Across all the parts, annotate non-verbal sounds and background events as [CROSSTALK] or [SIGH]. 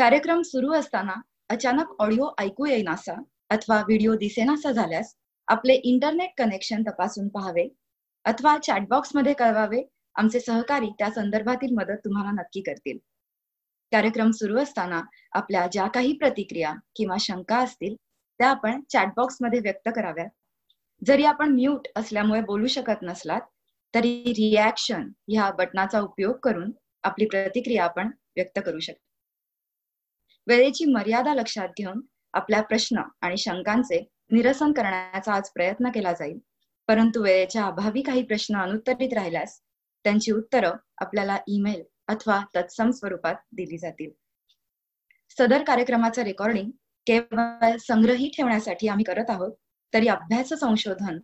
कार्यक्रम सुरू असताना अचानक ऑडिओ ऐकू येईनासा अथवा व्हिडिओ दिसेनासा झाल्यास आपले इंटरनेट कनेक्शन तपासून पाहावे अथवा चॅटबॉक्समध्ये कळवावे आमचे सहकारी त्या संदर्भातील मदत तुम्हाला नक्की करतील. कार्यक्रम सुरू असताना आपल्या ज्या काही प्रतिक्रिया किंवा शंका असतील त्या आपण चॅटबॉक्समध्ये व्यक्त कराव्यात. जरी आपण म्यूट असल्यामुळे बोलू शकत नसलात तरी रिॲक्शन ह्या बटनाचा उपयोग करून आपली प्रतिक्रिया आपण व्यक्त करू शकतो. वेळेची मर्यादा लक्षात घेऊन आपल्या प्रश्न आणि शंकांचे निरसन करण्याचा आज प्रयत्न केला जाईल. परंतु वेळेच्या अभावी काही प्रश्न अनुत्तरित राहिल्यास त्यांची उत्तरं आपल्याला ईमेल अथवा तत्सम स्वरूपात दिली जातील. सदर कार्यक्रमाचं रेकॉर्डिंग केवळ संग्रही ठेवण्यासाठी आम्ही करत आहोत तरी अभ्यास संशोधन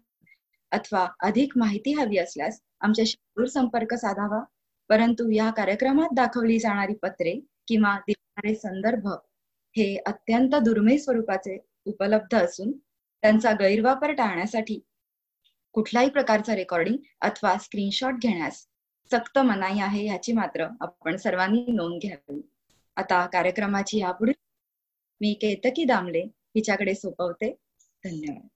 अथवा अधिक माहिती हवी असल्यास आमच्याशी संपर्क साधावा. परंतु या कार्यक्रमात दाखवली जाणारी पत्रे किंवा दिसणारे संदर्भ हे अत्यंत दुर्मिळ स्वरूपाचे उपलब्ध असून त्यांचा गैरवापर टाळण्यासाठी कुठल्याही प्रकारचा रेकॉर्डिंग अथवा स्क्रीनशॉट घेण्यास सक्त मनाई आहे याची मात्र आपण सर्वांनी नोंद घ्यावी. आता कार्यक्रमाची यापुढे मी केतकी दामले हिच्याकडे सोपवते. धन्यवाद.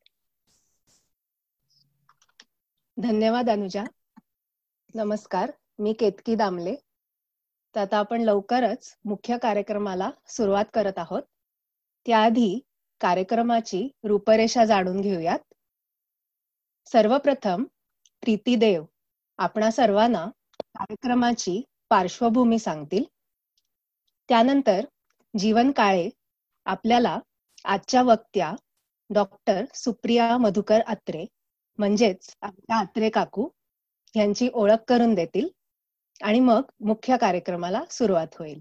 धन्यवाद अनुजा. नमस्कार मी केतकी दामले. तर आता आपण लवकरच मुख्य कार्यक्रमाला सुरुवात करत आहोत. त्याआधी कार्यक्रमाची रूपरेषा जाणून घेऊयात. सर्वप्रथम प्रीती देव आपणा सर्वांना कार्यक्रमाची पार्श्वभूमी सांगतील. त्यानंतर जीवन काळे आपल्याला आजच्या वक्त्या डॉक्टर सुप्रिया मधुकर अत्रे म्हणजेच आपल्या अत्रे काकू यांची ओळख करून देतील. आणि मग मुख्य कार्यक्रमाला सुरुवात होईल.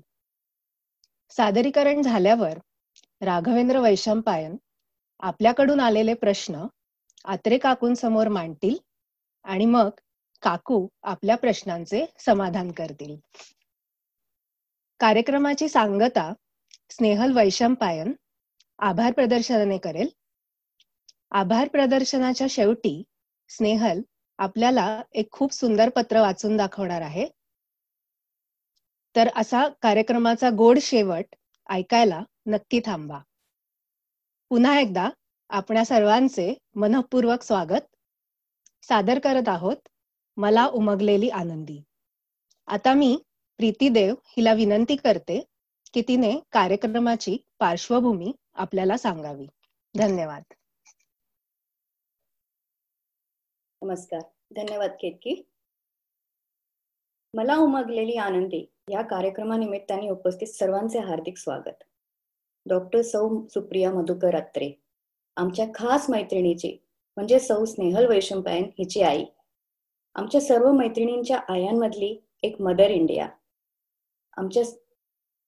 सादरीकरण झाल्यावर राघवेंद्र वैशंपायन आपल्याकडून आलेले प्रश्न आत्रे काकूंसमोर मांडतील आणि मग काकू आपल्या प्रश्नांचे समाधान करतील. कार्यक्रमाची सांगता स्नेहल वैशंपायन आभार प्रदर्शनाने करेल. आभार प्रदर्शनाच्या शेवटी स्नेहल आपल्याला एक खूप सुंदर पत्र वाचून दाखवणार आहे. तर असा कार्यक्रमाचा गोड शेवट ऐकायला नक्की थांबा. पुन्हा एकदा आपल्या सर्वांचे मनपूर्वक स्वागत. सादर करत आहोत मला उमगलेली आनंदी. आता मी प्रीती देव हिला विनंती करते की तिने कार्यक्रमाची पार्श्वभूमी आपल्याला सांगावी. धन्यवाद. नमस्कार. धन्यवाद केतकी. मला उमगलेली आनंदी. या कार्यक्रमानिमित्ताने उपस्थित सर्वांचे हार्दिक स्वागत. डॉक्टर सौ सुप्रिया मधुकर अत्रे आमच्या खास मैत्रिणीची म्हणजे सौ स्नेहल वैशंपायन हिची आई. आमच्या सर्व मैत्रिणींच्या आयांमधली एक मदर इंडिया. आमच्या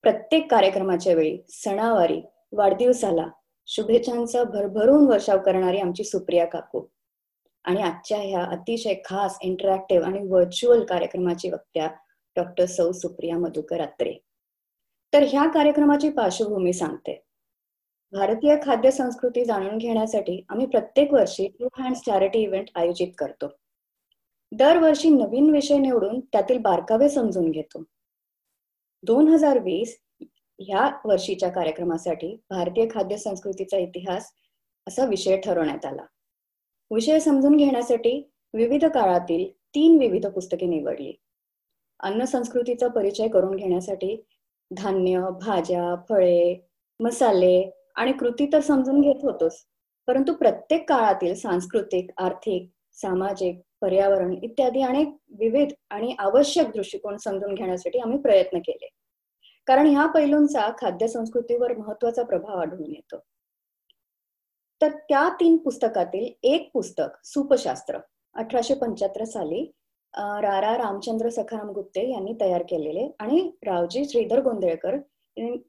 प्रत्येक कार्यक्रमाच्या वेळी सणावारी वाढदिवसाला शुभेच्छांचा भरभरून वर्षाव करणारी आमची सुप्रिया काकू. आणि आजच्या ह्या अतिशय खास इंटरॅक्टिव्ह आणि व्हर्च्युअल कार्यक्रमाची वक्त्या डॉक्टर सौ सुप्रिया मधुकर अत्रे. तर ह्या कार्यक्रमाची पार्श्वभूमी सांगते. भारतीय खाद्य संस्कृती जाणून घेण्यासाठी आम्ही प्रत्येक वर्षी टू हँड्स चॅरिटी इव्हेंट आयोजित करतो. दरवर्षी नवीन विषय निवडून त्यातील बारकावे समजून घेतो. दोन हजार वीस ह्या वर्षीच्या कार्यक्रमासाठी भारतीय खाद्य संस्कृतीचा इतिहास असा विषय ठरवण्यात आला. विषय समजून घेण्यासाठी विविध काळातील तीन विविध पुस्तके निवडली. अन्न संस्कृतीचा परिचय करून घेण्यासाठी धान्य भाज्या फळे मसाले आणि कृती तर समजून घेत होतोच परंतु प्रत्येक काळातील सांस्कृतिक आर्थिक सामाजिक पर्यावरण इत्यादी अनेक विविध आणि आवश्यक दृष्टिकोन समजून घेण्यासाठी आम्ही प्रयत्न केले. कारण ह्या पैलूंचा खाद्य संस्कृतीवर महत्त्वाचा प्रभाव आढळून येतो. तर त्या तीन पुस्तकातील एक पुस्तक सुपशास्त्र अठराशे पंच्याहत्तर साली रारा रामचंद्र सखाराम गुप्ते यांनी तयार केलेले आणि रावजी श्रीधर गोंधळकर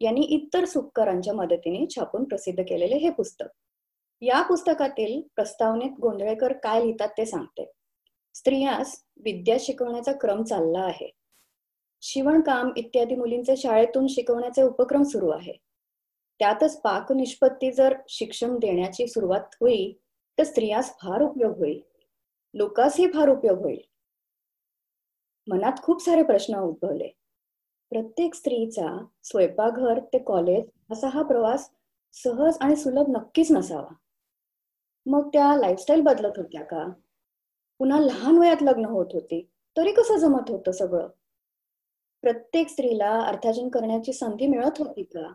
यांनी इतर सुपकरांच्या मदतीने छापून प्रसिद्ध केलेले हे पुस्तक. या पुस्तकातील प्रस्तावनेत गोंधळेकर काय लिहितात ते सांगते. स्त्रियास विद्या शिकवण्याचा क्रम चालला आहे. शिवणकाम इत्यादी मुलींचे शाळेतून शिकवण्याचे उपक्रम सुरू आहे. त्यातच पाक निष्पत्ती जर शिक्षण देण्याची सुरुवात होईल तर स्त्रियास फार उपयोग होईल. लोकासही फार उपयोग होईल. मनात खूप सारे प्रश्न उद्भवले. प्रत्येक स्त्रीचा स्वयंपाकघर ते कॉलेज असा हा प्रवास सहज आणि सुलभ नक्कीच नसावा. मग त्या लाईफस्टाईल बदलत होत्या का? पुन्हा लहान वयात लग्न होत होती तरी कसं जमत होतं सगळं? प्रत्येक स्त्रीला अर्थार्जन करण्याची संधी मिळत होती का?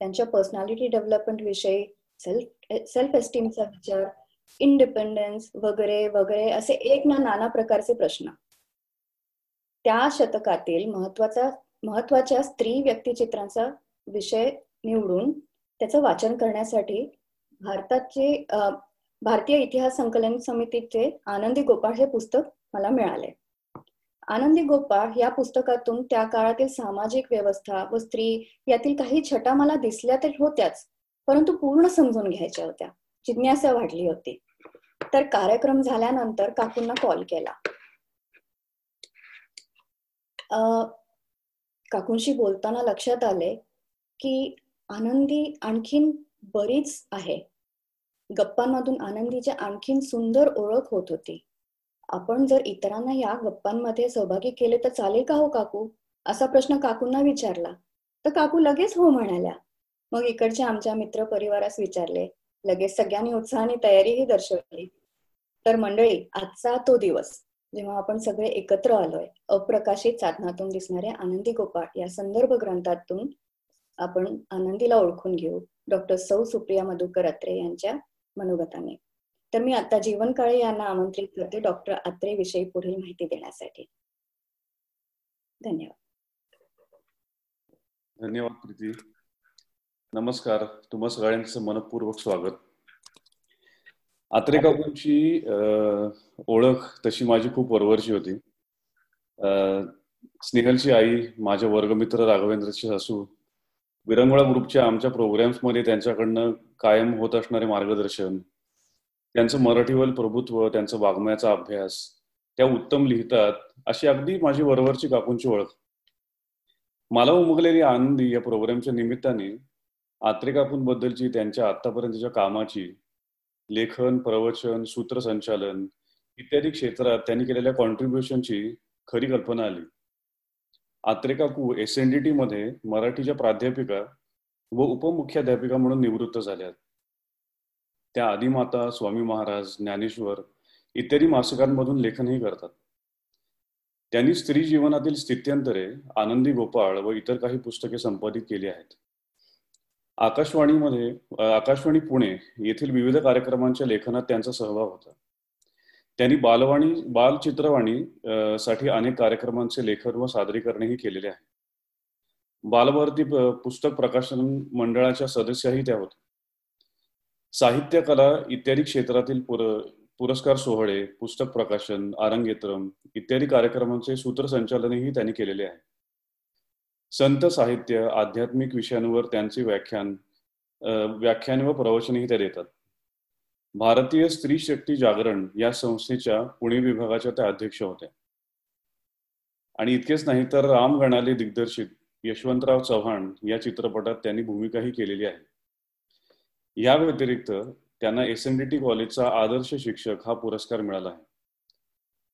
त्यांच्या पर्सनॅलिटी डेव्हलपमेंट विषयी सेल्फ सेल्फ एस्टीमचा विचार इंडिपेंडन्स वगैरे वगैरे असे एक ना नाना प्रकारचे प्रश्न. त्या शतकातील महत्त्वाचा महत्त्वाच्या स्त्री व्यक्तिचित्रांचा विषय निवडून त्याचं वाचन करण्यासाठी भारताचे भारतीय इतिहास संकलन समितीचे आनंदी गोपाळ हे पुस्तक मला मिळाले. आनंदी गोपाळ या पुस्तकातून त्या काळातील सामाजिक व्यवस्था व स्त्री यातील काही छटा मला दिसल्या तर होत्याच परंतु पूर्ण समजून घ्यायच्या होत्या. जिज्ञासा वाढली होती. तर कार्यक्रम झाल्यानंतर काकूंना कॉल केला. काकूंशी बोलताना लक्षात आले की आनंदी आणखीन बरीच आहे. गप्पांमधून आनंदीच्या आणखीन सुंदर ओळख होत होती. आपण जर इतरांना या गप्पांमध्ये सहभागी केले तर चालेल का हो काकू? असा प्रश्न काकूंना विचारला. तर काकू लगेच हो म्हणाल्या. मग इकडच्या आमच्या मित्र परिवारास विचारले. लगेच सगळ्यांनी उत्साहाने तयारीही दर्शवली. तर मंडळी आजचा तो दिवस. जेव्हा आपण सगळे एकत्र आलोय अप्रकाशित साधनातून दिसणाऱ्या आनंदी गोपाळ या संदर्भ ग्रंथातून आपण आनंदीला ओळखून घेऊ. डॉक्टर सौ सुप्रिया मधुकर अत्रे यांच्या मनोगताने. तर मी आता जीवन काळे यांना आमंत्रित करते डॉक्टर अत्रे विषयी पुढील माहिती देण्यासाठी. धन्यवाद. धन्यवाद प्रीती. नमस्कार. तुम्हा सगळ्यांचं मनपूर्वक स्वागत. आत्रे काकूंची ओळख तशी माझी खूप वरवरची होती. स्नेहलची आई माझ्या वर्गमित्र राघवेंद्रची सासू विरंगुळा ग्रुपच्या आमच्या प्रोग्राम्समध्ये त्यांच्याकडनं कायम होत असणारे मार्गदर्शन त्यांचं मराठीवर प्रभुत्व त्यांचं वाङ्मयाचा अभ्यास त्या उत्तम लिहितात अशी अगदी माझी वरवरची काकूंची ओळख. मला उमगलेली आनंदी या प्रोग्रामच्या निमित्ताने आत्रे काकूंबद्दलची त्यांच्या आतापर्यंतच्या कामाची लेखन प्रवचन सूत्रसंचालन इत्यादी क्षेत्रात त्यांनी केलेल्या कॉन्ट्रीब्युशनची खरी कल्पना आली. आत्रेकाकू एस एन डी टी मध्ये मराठीच्या प्राध्यापिका व उपमुख्याध्यापिका म्हणून निवृत्त झाल्या त्या आदिमाता स्वामी महाराज ज्ञानेश्वर इत्यादी मासिकांमधून लेखनही करतात. त्यांनी स्त्री जीवनातील स्थित्यंतरे आनंदी गोपाळ व इतर काही पुस्तके संपादित केली आहेत. आकाशवाणीमध्ये आकाशवाणी पुणे येथील विविध कार्यक्रमांच्या लेखनात त्यांचा सहभाग होता. त्यांनी बालवाणी बालचित्रवाणी साठी अनेक कार्यक्रमांचे लेखन व सादरीकरणही केलेले आहे. बालभारती पुस्तक प्रकाशन मंडळाच्या सदस्याही त्या होत्या. साहित्य कला इत्यादी क्षेत्रातील पुर पुरस्कार सोहळे पुस्तक प्रकाशन आरंगेत्रम इत्यादी कार्यक्रमांचे सूत्रसंचालनही त्यांनी केलेले आहे. संत साहित्य आध्यात्मिक विषयांवर त्यांचे व्याख्यान व्याख्यान व प्रवचनही त्या देतात. भारतीय स्त्री शक्ती जागरण या संस्थेच्या पुणे विभागाच्या त्या अध्यक्ष होत्या. आणि इतकेच नाही तर राम गणाले दिग्दर्शित यशवंतराव चव्हाण या चित्रपटात त्यांनी भूमिकाही केलेली आहे. या व्यतिरिक्त त्यांना एस एन डी टी कॉलेजचा आदर्श शिक्षक हा पुरस्कार मिळाला आहे.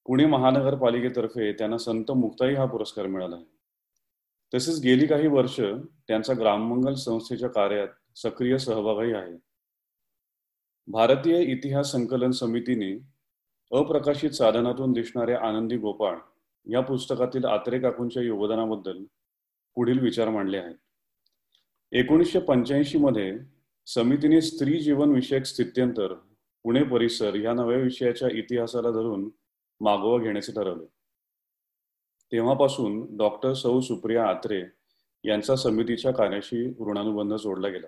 पुणे महानगरपालिकेतर्फे त्यांना संत मुक्ताई हा पुरस्कार मिळाला आहे. तसेच गेली काही वर्ष त्यांचा ग्राममंगल संस्थेच्या कार्यात सक्रिय सहभागही आहे. भारतीय इतिहास संकलन समितीने अप्रकाशित साधनातून दिसणाऱ्या आनंदी गोपाळ या पुस्तकातील आत्रे काकूंच्या योगदानाबद्दल पुढील विचार मांडले आहेत. एकोणीसशे पंच्याऐंशी मध्ये समितीने स्त्री जीवन विषयक स्थित्यंतर पुणे परिसर या नव्या विषयाच्या इतिहासाला धरून मागोवा घेण्याचे ठरवले. तेव्हापासून डॉक्टर सौ सुप्रिया आत्रे यांचा समितीच्या कार्याशी ऋणानुबंध जोडला गेला.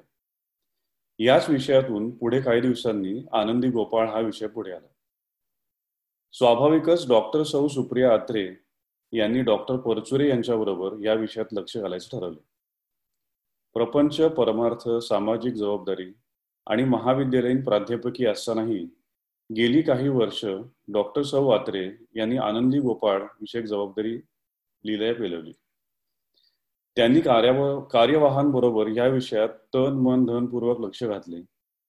याच विषयातून पुढे काही दिवसांनी आनंदी गोपाळ हा विषय पुढे आला. स्वाभाविकच डॉक्टर सौ सुप्रिया आत्रे यांनी डॉक्टर परचुरे यांच्याबरोबर या विषयात लक्ष घालायचं ठरवले. प्रपंच परमार्थ सामाजिक जबाबदारी आणि महाविद्यालयीन प्राध्यापकी असतानाही गेली काही वर्ष डॉक्टर सौ आत्रे यांनी आनंदी गोपाळ विषयक जबाबदारी लिलय पेलवली. त्यांनी कार्याव कार्यवाहांबरोबर या विषयात तन मन धनपूर्वक लक्ष घातले.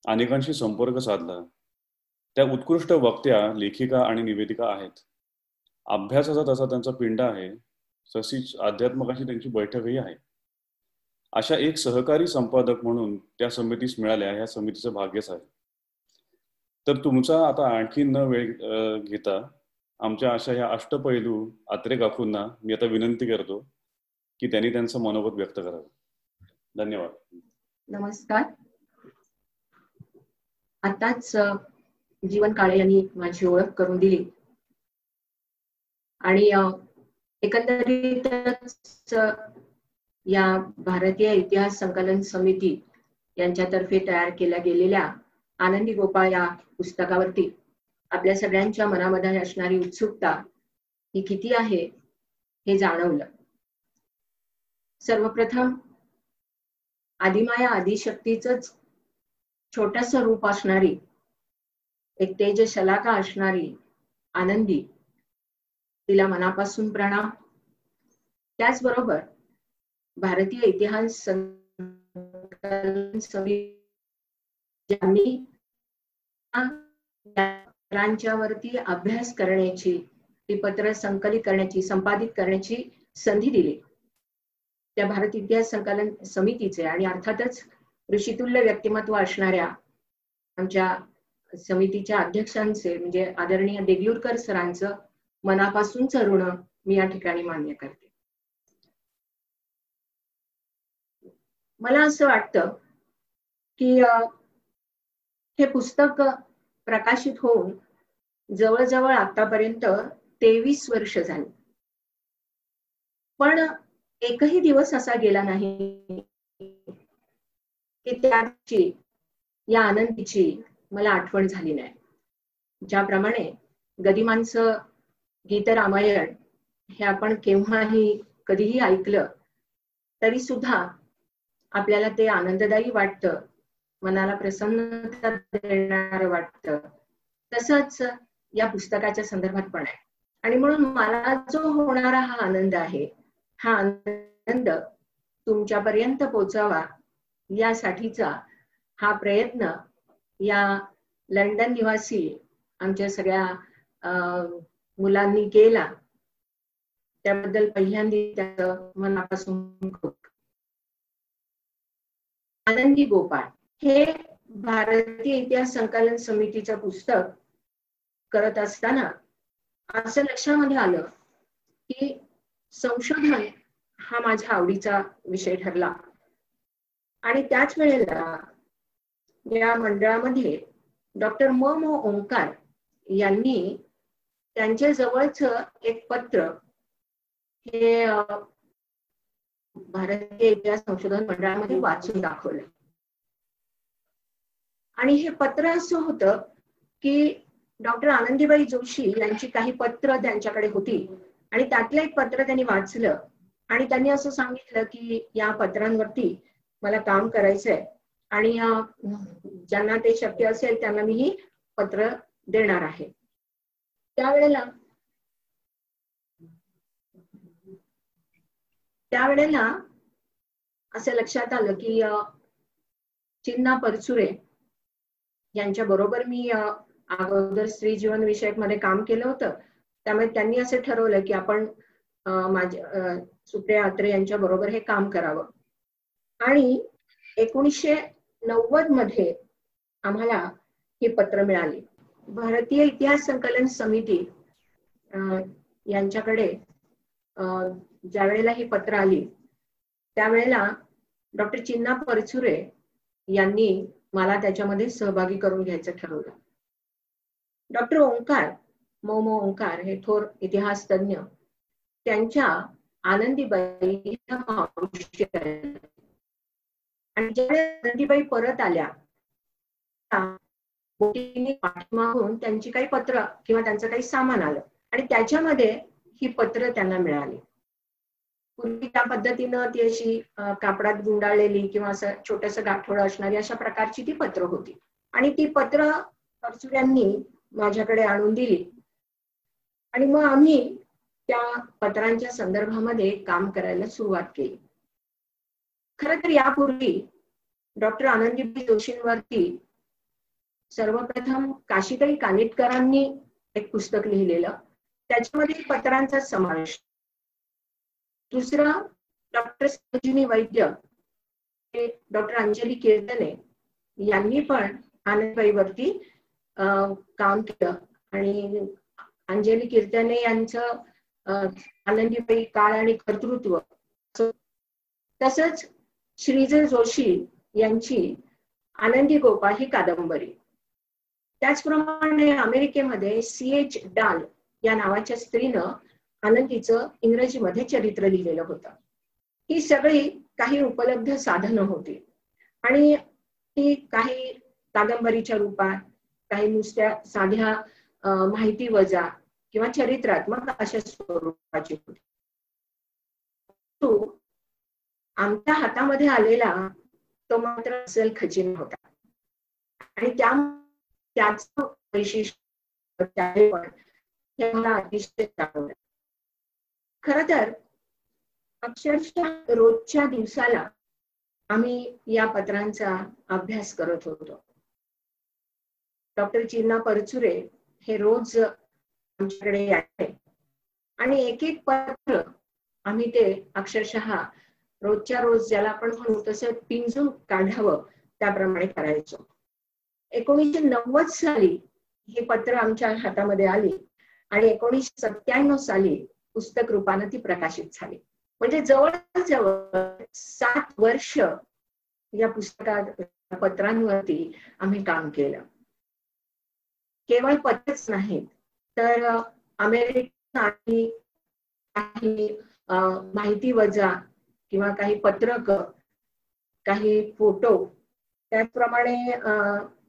अनेकांशी संपर्क साधला. त्या उत्कृष्ट वक्त्या लेखिका आणि निवेदिका आहेत. अभ्यासाचा तसा त्यांचा पिंड आहे. तशीच अध्यात्मकाशी त्यांची बैठकही आहे. अशा एक सहकारी संपादक म्हणून त्या समितीस मिळाल्या ह्या समितीचं भाग्यच आहे. तर तुमचा आता आणखी न वेळ घेता आमच्या अशा ह्या अष्टपैलू आत्रे काकूंना मी आता विनंती करतो की त्यांनी त्यांचं मनोगत व्यक्त करावं. धन्यवाद. नमस्कार. आताच जीवन काळे यांनी माझी ओळख करून दिली. आणि एकंदरीतच या भारतीय इतिहास संकलन समिती यांच्यातर्फे तयार केल्या गेलेल्या आनंदी गोपाळ या पुस्तकावरती. आपल्या सगळ्यांच्या मनामध्ये असणारी उत्सुकता ही किती आहे हे जाणवलं. सर्वप्रथम आदिमाया आदिशक्तीच छोटस रूप असणारी एक तेज शलाका असणारी आनंदी तिला मनापासून प्रणाम. त्याचबरोबर भारतीय इतिहास ज्यांनी वरती अभ्यास करण्याची ती पत्र संकलित करण्याची संपादित करण्याची संधी दिली. त्या भारत इतिहास संकलन समितीचे आणि अर्थातच ऋषितुल्य व्यक्तिमत्व असणाऱ्या आमच्या समितीच्या अध्यक्षांचे म्हणजे आदरणीय देगलूरकर सरांचं मनापासून ऋण मी या ठिकाणी मान्य करते. मला असं वाटतं की हे पुस्तक प्रकाशित होऊन जवळजवळ आतापर्यंत तेवीस वर्ष झाली. पण एकही दिवस असा गेला नाही की त्याची या आनंदीची मला आठवण झाली नाही. ज्याप्रमाणे गदिमांचं गीत रामायण हे आपण केव्हाही कधीही ऐकलं तरी सुद्धा आपल्याला ते आनंददायी वाटतं. मनाला प्रसन्नता देणार वाटतं. तसंच या पुस्तकाच्या संदर्भात पण आहे. आणि म्हणून मला जो होणारा हा आनंद आहे हा आनंद तुमच्यापर्यंत पोचावा यासाठीचा हा प्रयत्न या लंडन निवासी आमच्या सगळ्या मुलांनी केला. त्याबद्दल पहिल्यांदा त्याचं मनापासून खूप आनंदी गोपाळ. हे भारतीय इतिहास संकलन समितीचं पुस्तक करत असताना असं लक्षामध्ये आलं की संशोधन हा माझ्या आवडीचा विषय ठरला. आणि त्याच वेळेला या मंडळामध्ये डॉक्टर म मो ओंकार यांनी त्यांच्या जवळच एक पत्र हे भारतीय इतिहास संशोधन मंडळामध्ये वाचून दाखवलं. आणि हे पत्र असं होतं की डॉक्टर आनंदीबाई जोशी यांची काही पत्र त्यांच्याकडे होती. आणि त्यातलं एक पत्र त्यांनी वाचलं. आणि त्यांनी असं सांगितलं की या पत्रांवरती मला काम करायचंय. आणि ज्यांना ते शक्य असेल त्यांना मी ही पत्र देणार आहे. त्यावेळेला त्यावेळेला असं लक्षात आलं की चिन्ना परचुरे यांच्या बरोबर मी अगोदर स्त्री जीवन विषयकमध्ये काम केलं होतं. त्यामुळे त्यांनी असं ठरवलं की आपण माझ्या सुप्रिया अत्रे यांच्या बरोबर हे काम करावं. आणि एकोणीसशे नव्वदमध्ये आम्हाला ही पत्र मिळाली. भारतीय इतिहास संकलन समिती यांच्याकडे ज्या वेळेला ही पत्र आली त्यावेळेला डॉक्टर चिन्ना परचुरे यांनी मला त्याच्यामध्ये सहभागी करून घ्यायचं ठरवलं. डॉक्टर ओंकार मोमो ओंकार हे थोर इतिहास तज्ञ त्यांच्या आनंदीबाई आणि ज्यावेळेस आनंदीबाई परत आल्या पाठीमागून त्यांची काही पत्र किंवा त्यांचं काही सामान आलं आणि त्याच्यामध्ये ही पत्र त्यांना मिळाली. पूर्वी त्या पद्धतीनं ती अशी कापडात गुंडाळलेली किंवा असं छोटस गाठोडं असणारी अशा प्रकारची ती पत्र होती. आणि ती पत्र परचुऱ्यांनी माझ्याकडे आणून दिली. आणि मग आम्ही त्या पत्रांच्या संदर्भामध्ये काम करायला सुरुवात केली. खर तर यापूर्वी डॉक्टर आनंदीबाई जोशींवरती सर्वप्रथम काशीताई कानिटकरांनी एक पुस्तक लिहिलेलं. त्याच्यामध्ये पत्रांचा समावेश दुसरा डॉक्टर संजीवनी वैद्य डॉक्टर अंजली कीर्तने यांनी पण आनंदबाईवरती काम केलं. आणि अंजली कीर्तने यांचं आनंदीबाई काळ आणि कर्तृत्व तसंच श्रीजय जोशी यांची आनंदी गोपाळ ही कादंबरी. त्याचप्रमाणे अमेरिकेमध्ये सी एच डाल या नावाच्या स्त्रीनं आनंदीचं इंग्रजीमध्ये चरित्र लिहिलेलं होतं. ही सगळी काही उपलब्ध साधनं होती. आणि ती काही कादंबरीच्या रूपात काही नुसत्या साध्या माहिती वजा किंवा चरित्रात्मक अशा स्वरूपाची होती. आमच्या हातामध्ये आलेला तो मात्र असेल खजिना होता. आणि त्या त्याच वैशिष्ट्य मला अतिशय खर तर अक्षरशः रोजच्या दिवसाला आम्ही या पत्रांचा अभ्यास करत होतो. डॉक्टर चिन्ना परचुरे हे रोज आमच्याकडे यायचे आणि एक एक पत्र आम्ही ते अक्षरशः रोजच्या रोज ज्याला आपण म्हणू तसं पिंजून काढावं त्याप्रमाणे करायचो. एकोणीसशे नव्वद साली हे पत्र आमच्या हातामध्ये आली आणि एकोणीसशे सत्त्याण्णव साली पुस्तक रूपानं ती प्रकाशित झाली. म्हणजे जवळजवळ सात वर्ष या पुस्तकात पत्रांवरती आम्ही काम केलं. केवळ पत्रच नाहीत तर अमेरिकन आणि काही माहिती वजा किंवा काही पत्रक काही फोटो त्याचप्रमाणे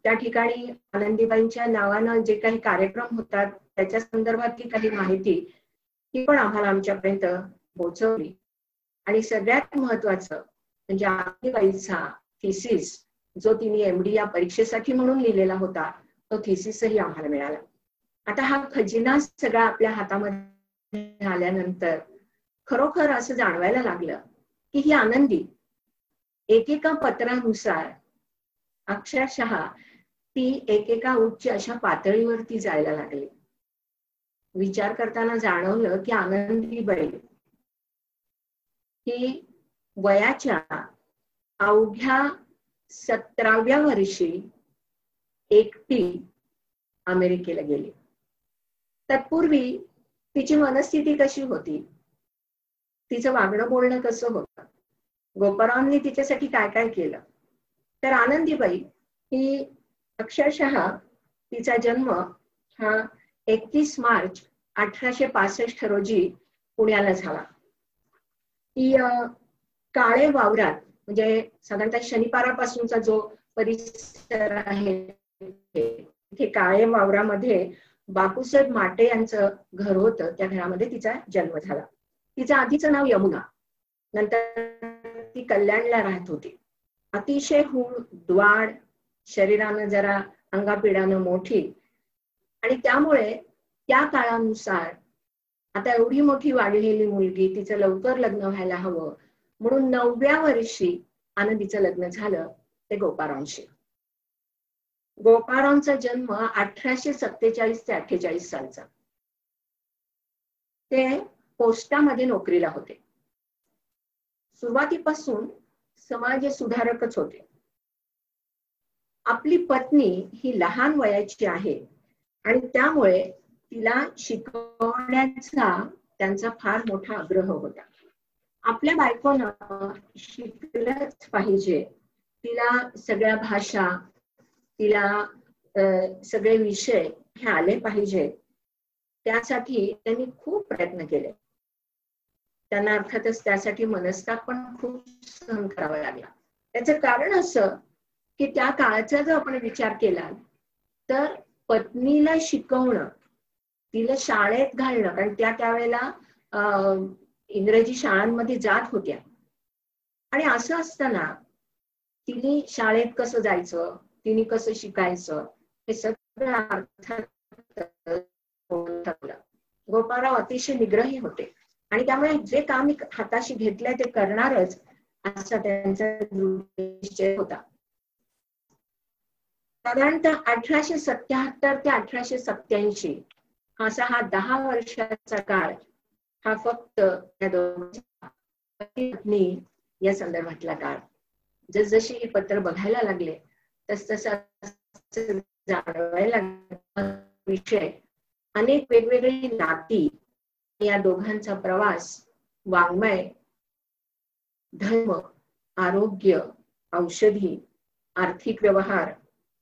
त्या ठिकाणी आनंदीबाईंच्या नावानं जे काही कार्यक्रम होतात त्याच्या संदर्भातली काही माहिती ही पण आम्हाला आमच्यापर्यंत पोहोचवली. आणि सगळ्यात महत्वाचं म्हणजे आनंदीबाईचा थिसिस जो तिने एमडी या परीक्षेसाठी म्हणून लिहिलेला होता तो थिसिसही आम्हाला मिळाला. आता हा खजिना सगळा आपल्या हातामध्ये आल्यानंतर खरोखर असं जाणवायला लागलं की ही आनंदी एकेका पत्रानुसार अक्षरशः ती एकेका उच्च अशा पातळीवरती जायला लागली. विचार करताना जाणवलं की आनंदीबाई ही वयाच्या अवघ्या सतराव्या वर्षी एकटी अमेरिकेला गेली. तत्पूर्वी तिची मनस्थिती कशी होती? तिचं वागणं बोलणं कसं होतं? गोपारावांनी तिच्यासाठी काय काय केलं? तर आनंदीबाई ही अक्षरशः तिचा जन्म हा एकतीस मार्च अठराशे पासष्ट रोजी पुण्याला झाला. ती काळे वावरात म्हणजे साधारणतः शनिपारापासूनचा जो परिसर आहे तिथे काळे वावरामध्ये बापूसाहेब माटे यांचं घर होतं. त्या घरामध्ये तिचा जन्म झाला. तिचं आधीचं नाव यमुना. नंतर ती कल्याणला राहत होती. अतिशय हूळ द्वाड शरीरानं जरा अंगापिडानं मोठी आणि त्यामुळे त्या काळानुसार आता एवढी मोठी वाढलेली मुलगी तिचं लवकर लग्न व्हायला हवं. म्हणून नवव्या वर्षी आनंदीचं लग्न झालं ते गोपारांशी गोपारांचा जन्म अठराशे सत्तेचाळीस ते अठ्ठेचाळीस सालचा. ते पोस्टामध्ये नोकरीला होते. सुरुवातीपासून समाज सुधारकच होते. आपली पत्नी ही लहान वयाची आहे. आणि त्यामुळे तिला शिकवण्याचा त्यांचा फार मोठा आग्रह होता. आपल्या बायकोनं शिकलंच पाहिजे. तिला सगळ्या भाषा तिला सगळे विषय हे आले पाहिजेत त्यासाठी त्यांनी खूप प्रयत्न केले. त्यांना अर्थातच त्यासाठी मनस्ताप पण खूप सहन करावा लागला. त्याचं कारण असं की त्या काळाचा जर आपण विचार केला तर पत्नीला शिकवणं तिला शाळेत घालणं कारण त्या त्यावेळेला इंग्रजी शाळांमध्ये जात होत्या. आणि असं असताना तिने शाळेत कसं जायचं तिने कसं शिकायचं हे सगळं अर्थात गोपाळराव अतिशय निग्रही होते. आणि त्यामुळे जे काम मी हाताशी घेतलंय ते करणारच असा त्यांचा निश्चय होता. साधारणतः अठराशे सत्याहत्तर ते अठराशे सत्याऐंशी असा हा दहा वर्षाचा काळ हा फक्त पत्नी या संदर्भातला काळ. जसजशी हे पत्र बघायला लागले तस तस जाणवायला विषय अनेक वेगवेगळी नाती या दोघांचा प्रवास वाङ्मय धर्म आरोग्य औषधी आर्थिक व्यवहार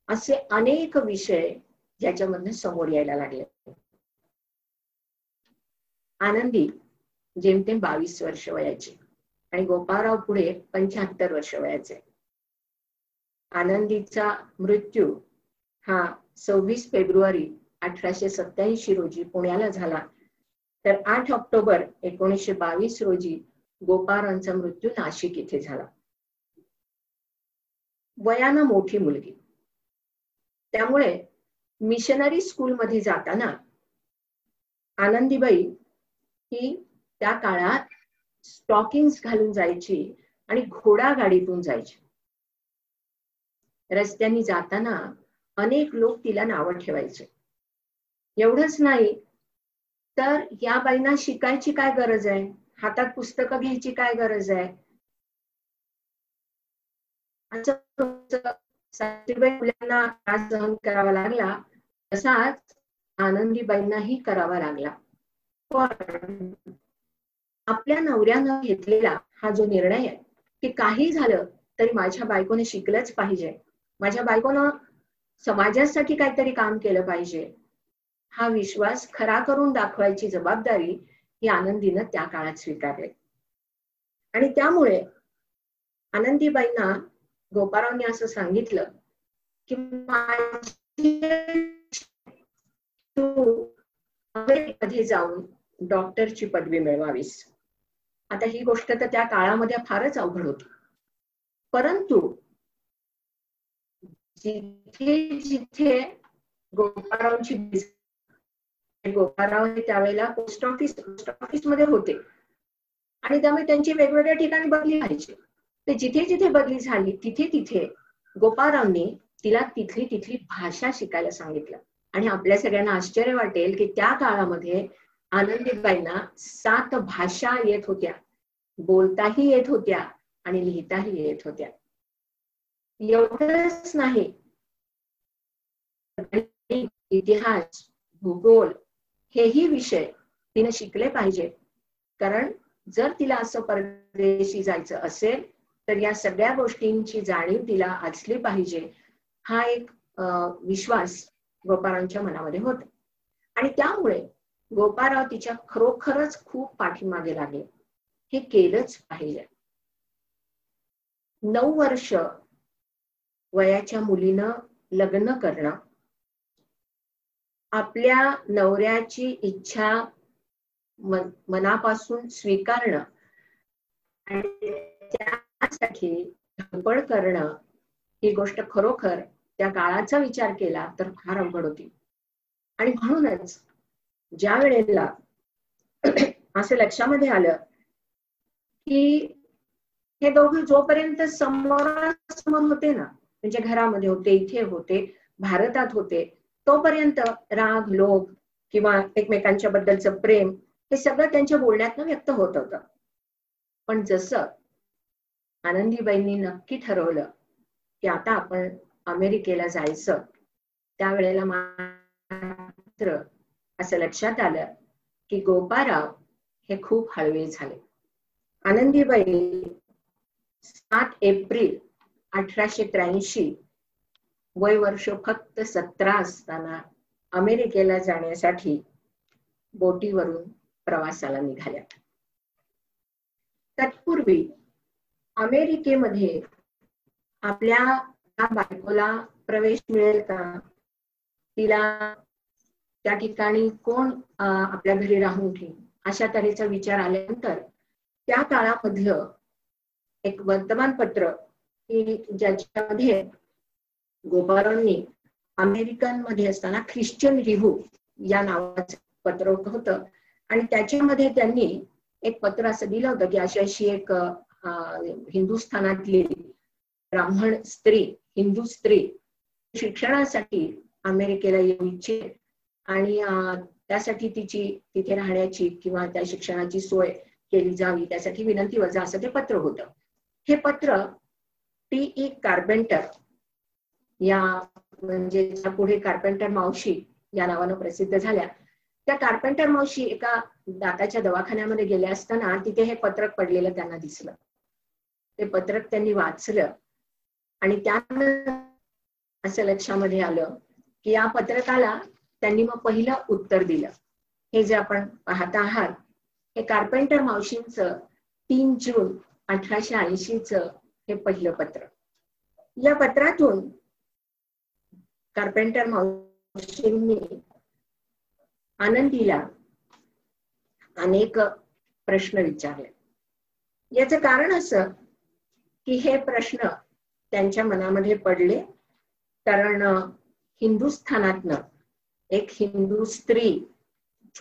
असे अनेक विषय ज्याच्यामधनं समोर यायला लागले. आनंदी जेमतेम बावीस वर्ष वयाचे. आणि गोपाळराव पुढे पंच्याहत्तर वर्ष वयाचे. आनंदीचा मृत्यू हा सव्वीस फेब्रुवारी अठराशे सत्याऐंशी रोजी पुण्याला झाला. तर आठ ऑक्टोबर एकोणीसशे बावीस रोजी गोपाळरावांचा मृत्यू नाशिक इथे झाला. वयानं मोठी मुलगी. त्यामुळे मिशनरी स्कूलमध्ये जाताना आनंदीबाई ही त्या काळात स्टॉकिंग्स घालून जायची आणि घोडा गाडीतून जायची. रस्त्यांनी जाताना अनेक लोक तिला नावं ठेवायचे. एवढंच नाही तर या बाईंना शिकायची काय गरज आहे? हातात पुस्तकं घ्यायची काय गरज आहे? सावित्रीबाई फुल्यांना त्रास सहन करावा लागला तसाच आनंदीबाईंनाही करावा लागला. पण आपल्या नवऱ्यानं घेतलेला हा जो निर्णय आहे की काही झालं तरी माझ्या बायकोने शिकलंच पाहिजे. माझ्या बायकोनं समाजासाठी काहीतरी काम केलं पाहिजे. हा विश्वास खरा करून दाखवायची जबाबदारी ही आनंदीनं त्या काळात स्वीकारले. आणि त्यामुळे आनंदीबाईंना गोपारावने असं सांगितलं की तू मध्ये जाऊन डॉक्टरची पदवी मिळवावीस. आता ही गोष्ट तर त्या काळामध्ये फारच अवघड होती. परंतु जिथे जिथे गोपारावची गोपाराव हे त्यावेळेला पोस्ट ऑफिस पोस्ट ऑफिसमध्ये होते. आणि त्यामुळे त्यांची वेगवेगळ्या ठिकाणी बदली व्हायची. ते जिथे जिथे बदली झाली तिथे तिथे गोपाळरावनी तिला तिथली तिथली भाषा शिकायला सांगितलं. आणि आपल्या सगळ्यांना आश्चर्य वाटेल की त्या काळामध्ये आनंदीबाईंना सात भाषा येत होत्या. बोलताही येत होत्या आणि लिहिताही येत होत्या. एवढंच नाही. इतिहास भूगोल हेही विषय तिने शिकले पाहिजे कारण जर तिला असं परदेशी जायचं असेल तर या सगळ्या गोष्टींची जाणीव तिला असली पाहिजे हा एक विश्वास गोपाळांच्या मनामध्ये होता. आणि त्यामुळे गोपाळराव तिच्या खरोखरच खूप पाठीमागे लागले. हे केलंच पाहिजे. नऊ वर्ष वयाच्या मुलीनं लग्न करणं आपल्या नवऱ्याची इच्छा मनापासून स्वीकारणं आणि त्यासाठी धडपड करणं ही गोष्ट खरोखर त्या काळाचा विचार केला तर फार अवघड होती. आणि म्हणूनच ज्या वेळेला [CLEARS THROAT] असं लक्षामध्ये आलं की हे दोघं जोपर्यंत समोरासमोर होते ना म्हणजे घरामध्ये होते इथे होते भारतात होते तोपर्यंत राग लोभ किंवा एकमेकांच्या बद्दलचं प्रेम हे सगळं त्यांच्या बोलण्यातनं व्यक्त होत होतं. पण जसं आनंदीबाईंनी नक्की ठरवलं की आता आपण अमेरिकेला जायचं. त्यावेळेला मात्र असं लक्षात आलं की गोपाराव हे खूप हळवे झाले. आनंदीबाई सात एप्रिल अठराशे त्र्याऐंशी वय वर्ष फक्त सतरा असताना अमेरिकेला जाण्यासाठी बोटीवरून प्रवासाला निघाल्या. तत्पूर्वी अमेरिकेमध्ये आपल्या बायकोला प्रवेश मिळेल का? तिला त्या ठिकाणी कोण आपल्या घरी राहून ठेव अशा तऱ्हेचा विचार आल्यानंतर त्या काळामधलं एक वर्तमानपत्र की ज्याच्यामध्ये गोपाळांनी अमेरिकनमध्ये असताना ख्रिश्चन रिहू या नावाचं पत्र होतं. आणि त्याच्यामध्ये त्यांनी एक पत्र असं दिलं होतं की अशी अशी एक हिंदुस्थानातली ब्राह्मण स्त्री हिंदू स्त्री शिक्षणासाठी अमेरिकेला येऊ इच्छित. आणि त्यासाठी तिची तिथे राहण्याची किंवा त्या शिक्षणाची सोय केली जावी त्यासाठी विनंती वजा असं ते पत्र होतं. हे पत्र टी. ई. कार्पेंटर या म्हणजे पुढे कार्पेंटर मावशी या नावानं प्रसिद्ध झाल्या त्या कार्पेंटर मावशी एका दाताच्या दवाखान्यामध्ये गेल्या असताना तिथे हे पत्रक पडलेलं त्यांना दिसलं. ते पत्रक त्यांनी वाचलं. आणि त्यानंतर असं लक्षामध्ये आलं की या पत्रकाला त्यांनी मग पहिलं उत्तर दिलं. हे जे आपण पाहता आहात हे कार्पेंटर मावशींच तीन जून अठराशे ऐंशीच हे पहिलं पत्र या पत्रातून कार्पेंटर मावशींनी आनंदीला अनेक प्रश्न विचारले. याचं कारण असं की हे प्रश्न त्यांच्या मनामध्ये पडले कारण हिंदुस्थानातनं एक हिंदू स्त्री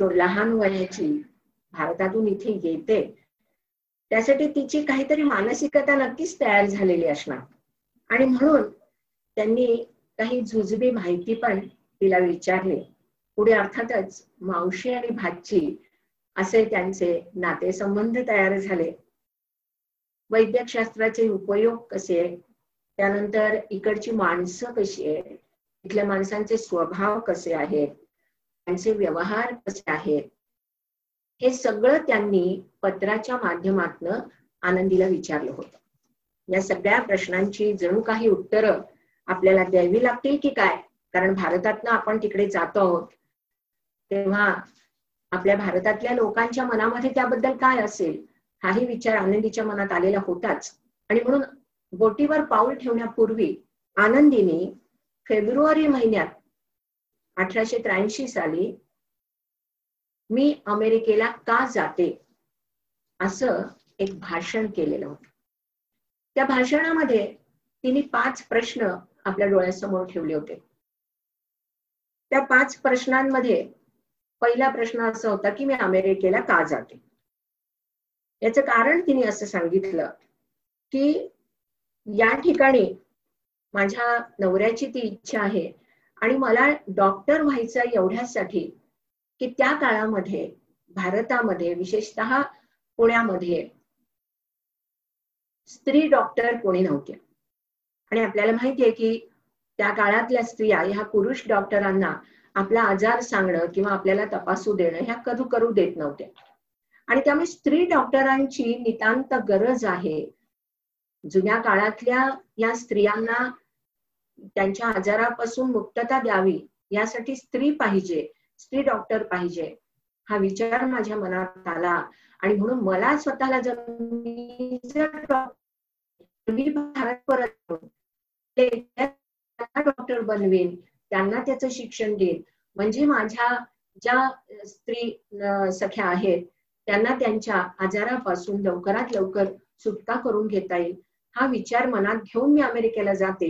लहान वयाची भारतातून इथे येते त्यासाठी तिची काहीतरी मानसिकता नक्कीच तयार झालेली असणार. आणि म्हणून त्यांनी काही जुजबी माहिती पण तिला विचारली. पुढे अर्थातच मावशी आणि भाची असे त्यांचे नातेसंबंध तयार झाले. वैद्यकशास्त्राचे उपयोग कसे आहेत? त्यानंतर इकडची माणसं कशी आहेत? इथल्या माणसांचे स्वभाव कसे आहेत? त्यांचे व्यवहार कसे आहेत? हे सगळं त्यांनी पत्राच्या माध्यमातनं आनंदीला विचारलं होतं. या सगळ्या प्रश्नांची जणू काही उत्तरं आपल्याला द्यावी लागतील की काय? कारण भारतातनं आपण तिकडे जातो आहोत. तेव्हा आपल्या भारतातल्या लोकांच्या मनामध्ये त्याबद्दल काय असेल? हाही विचार आनंदीच्या मनात आलेला होताच. आणि म्हणून बोटीवर पाऊल ठेवण्यापूर्वी आनंदीने फेब्रुवारी महिन्यात अठराशे त्र्याऐंशी साली मी अमेरिकेला का जाते? असं एक भाषण केलेलं होतं. त्या भाषणामध्ये तिने पाच प्रश्न आपल्या डोळ्यासमोर ठेवले होते. त्या पाच प्रश्नांमध्ये पहिला प्रश्न असा होता की मी अमेरिकेला का जाते? याचं कारण तिने असं सांगितलं की या ठिकाणी माझ्या नवऱ्याची ती इच्छा आहे आणि मला डॉक्टर व्हायचं एवढ्यासाठी की त्या काळामध्ये भारतामध्ये विशेषत पुण्यामध्ये स्त्री डॉक्टर कोणी नव्हते. आणि आपल्याला माहिती आहे की त्या काळातल्या स्त्रिया ह्या पुरुष डॉक्टरांना आपला आजार सांगणं किंवा आपल्याला तपासू देणं ह्या कधू करू देत नव्हत्या. आणि त्यामुळे स्त्री डॉक्टरांची नितांत गरज आहे. जुन्या काळातल्या या स्त्रियांना त्यांच्या आजारापासून मुक्तता द्यावी यासाठी स्त्री पाहिजे स्त्री डॉक्टर पाहिजे हा विचार माझ्या मनात आला. आणि म्हणून मला स्वतःला जर भारत परत डॉक्टर बनवेन त्यांना त्याचं शिक्षण देईन. म्हणजे माझ्या ज्या स्त्री सख्या आहेत त्यांना त्यांच्या आजारापासून लवकरात लवकर सुटका करून घेता येईल. हा विचार मनात घेऊन मी अमेरिकेला जाते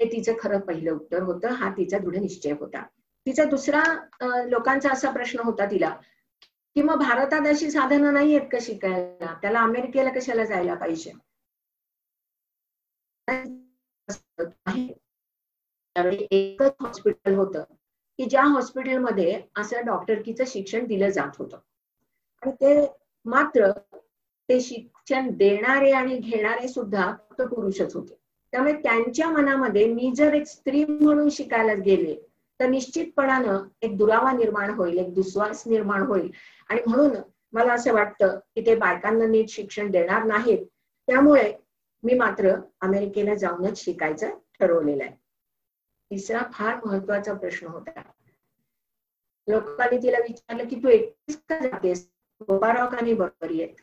हे तिचं खरं पहिलं उत्तर होतं. हा तिचा दृढ निश्चय होता. तिचा दुसरा लोकांचा असा प्रश्न होता तिला की मग भारतात अशी साधनं नाही आहेत का शिकायला? त्याला अमेरिकेला कशाला जायला पाहिजे? एकच हॉस्पिटल होतं की ज्या हॉस्पिटलमध्ये असं डॉक्टरकीचं शिक्षण दिलं जात होतं. आणि ते मात्र ते शिक्षण देणारे आणि घेणारे सुद्धा फक्त पुरुषच होते. त्यामुळे त्यांच्या मनामध्ये मी जर एक स्त्री म्हणून शिकायला गेले तर निश्चितपणानं एक दुरावा निर्माण होईल एक दुस्वास निर्माण होईल. आणि म्हणून मला असं वाटतं की ते बायकांना नीट शिक्षण देणार नाहीत. त्यामुळे मी मात्र अमेरिकेला जाऊनच शिकायचं ठरवलेलं आहे. तिसरा फार महत्त्वाचा प्रश्न होता. लोकांनी तिला विचारलं की तू एकटीच का जातेस? गोपाराव का बरोबर येत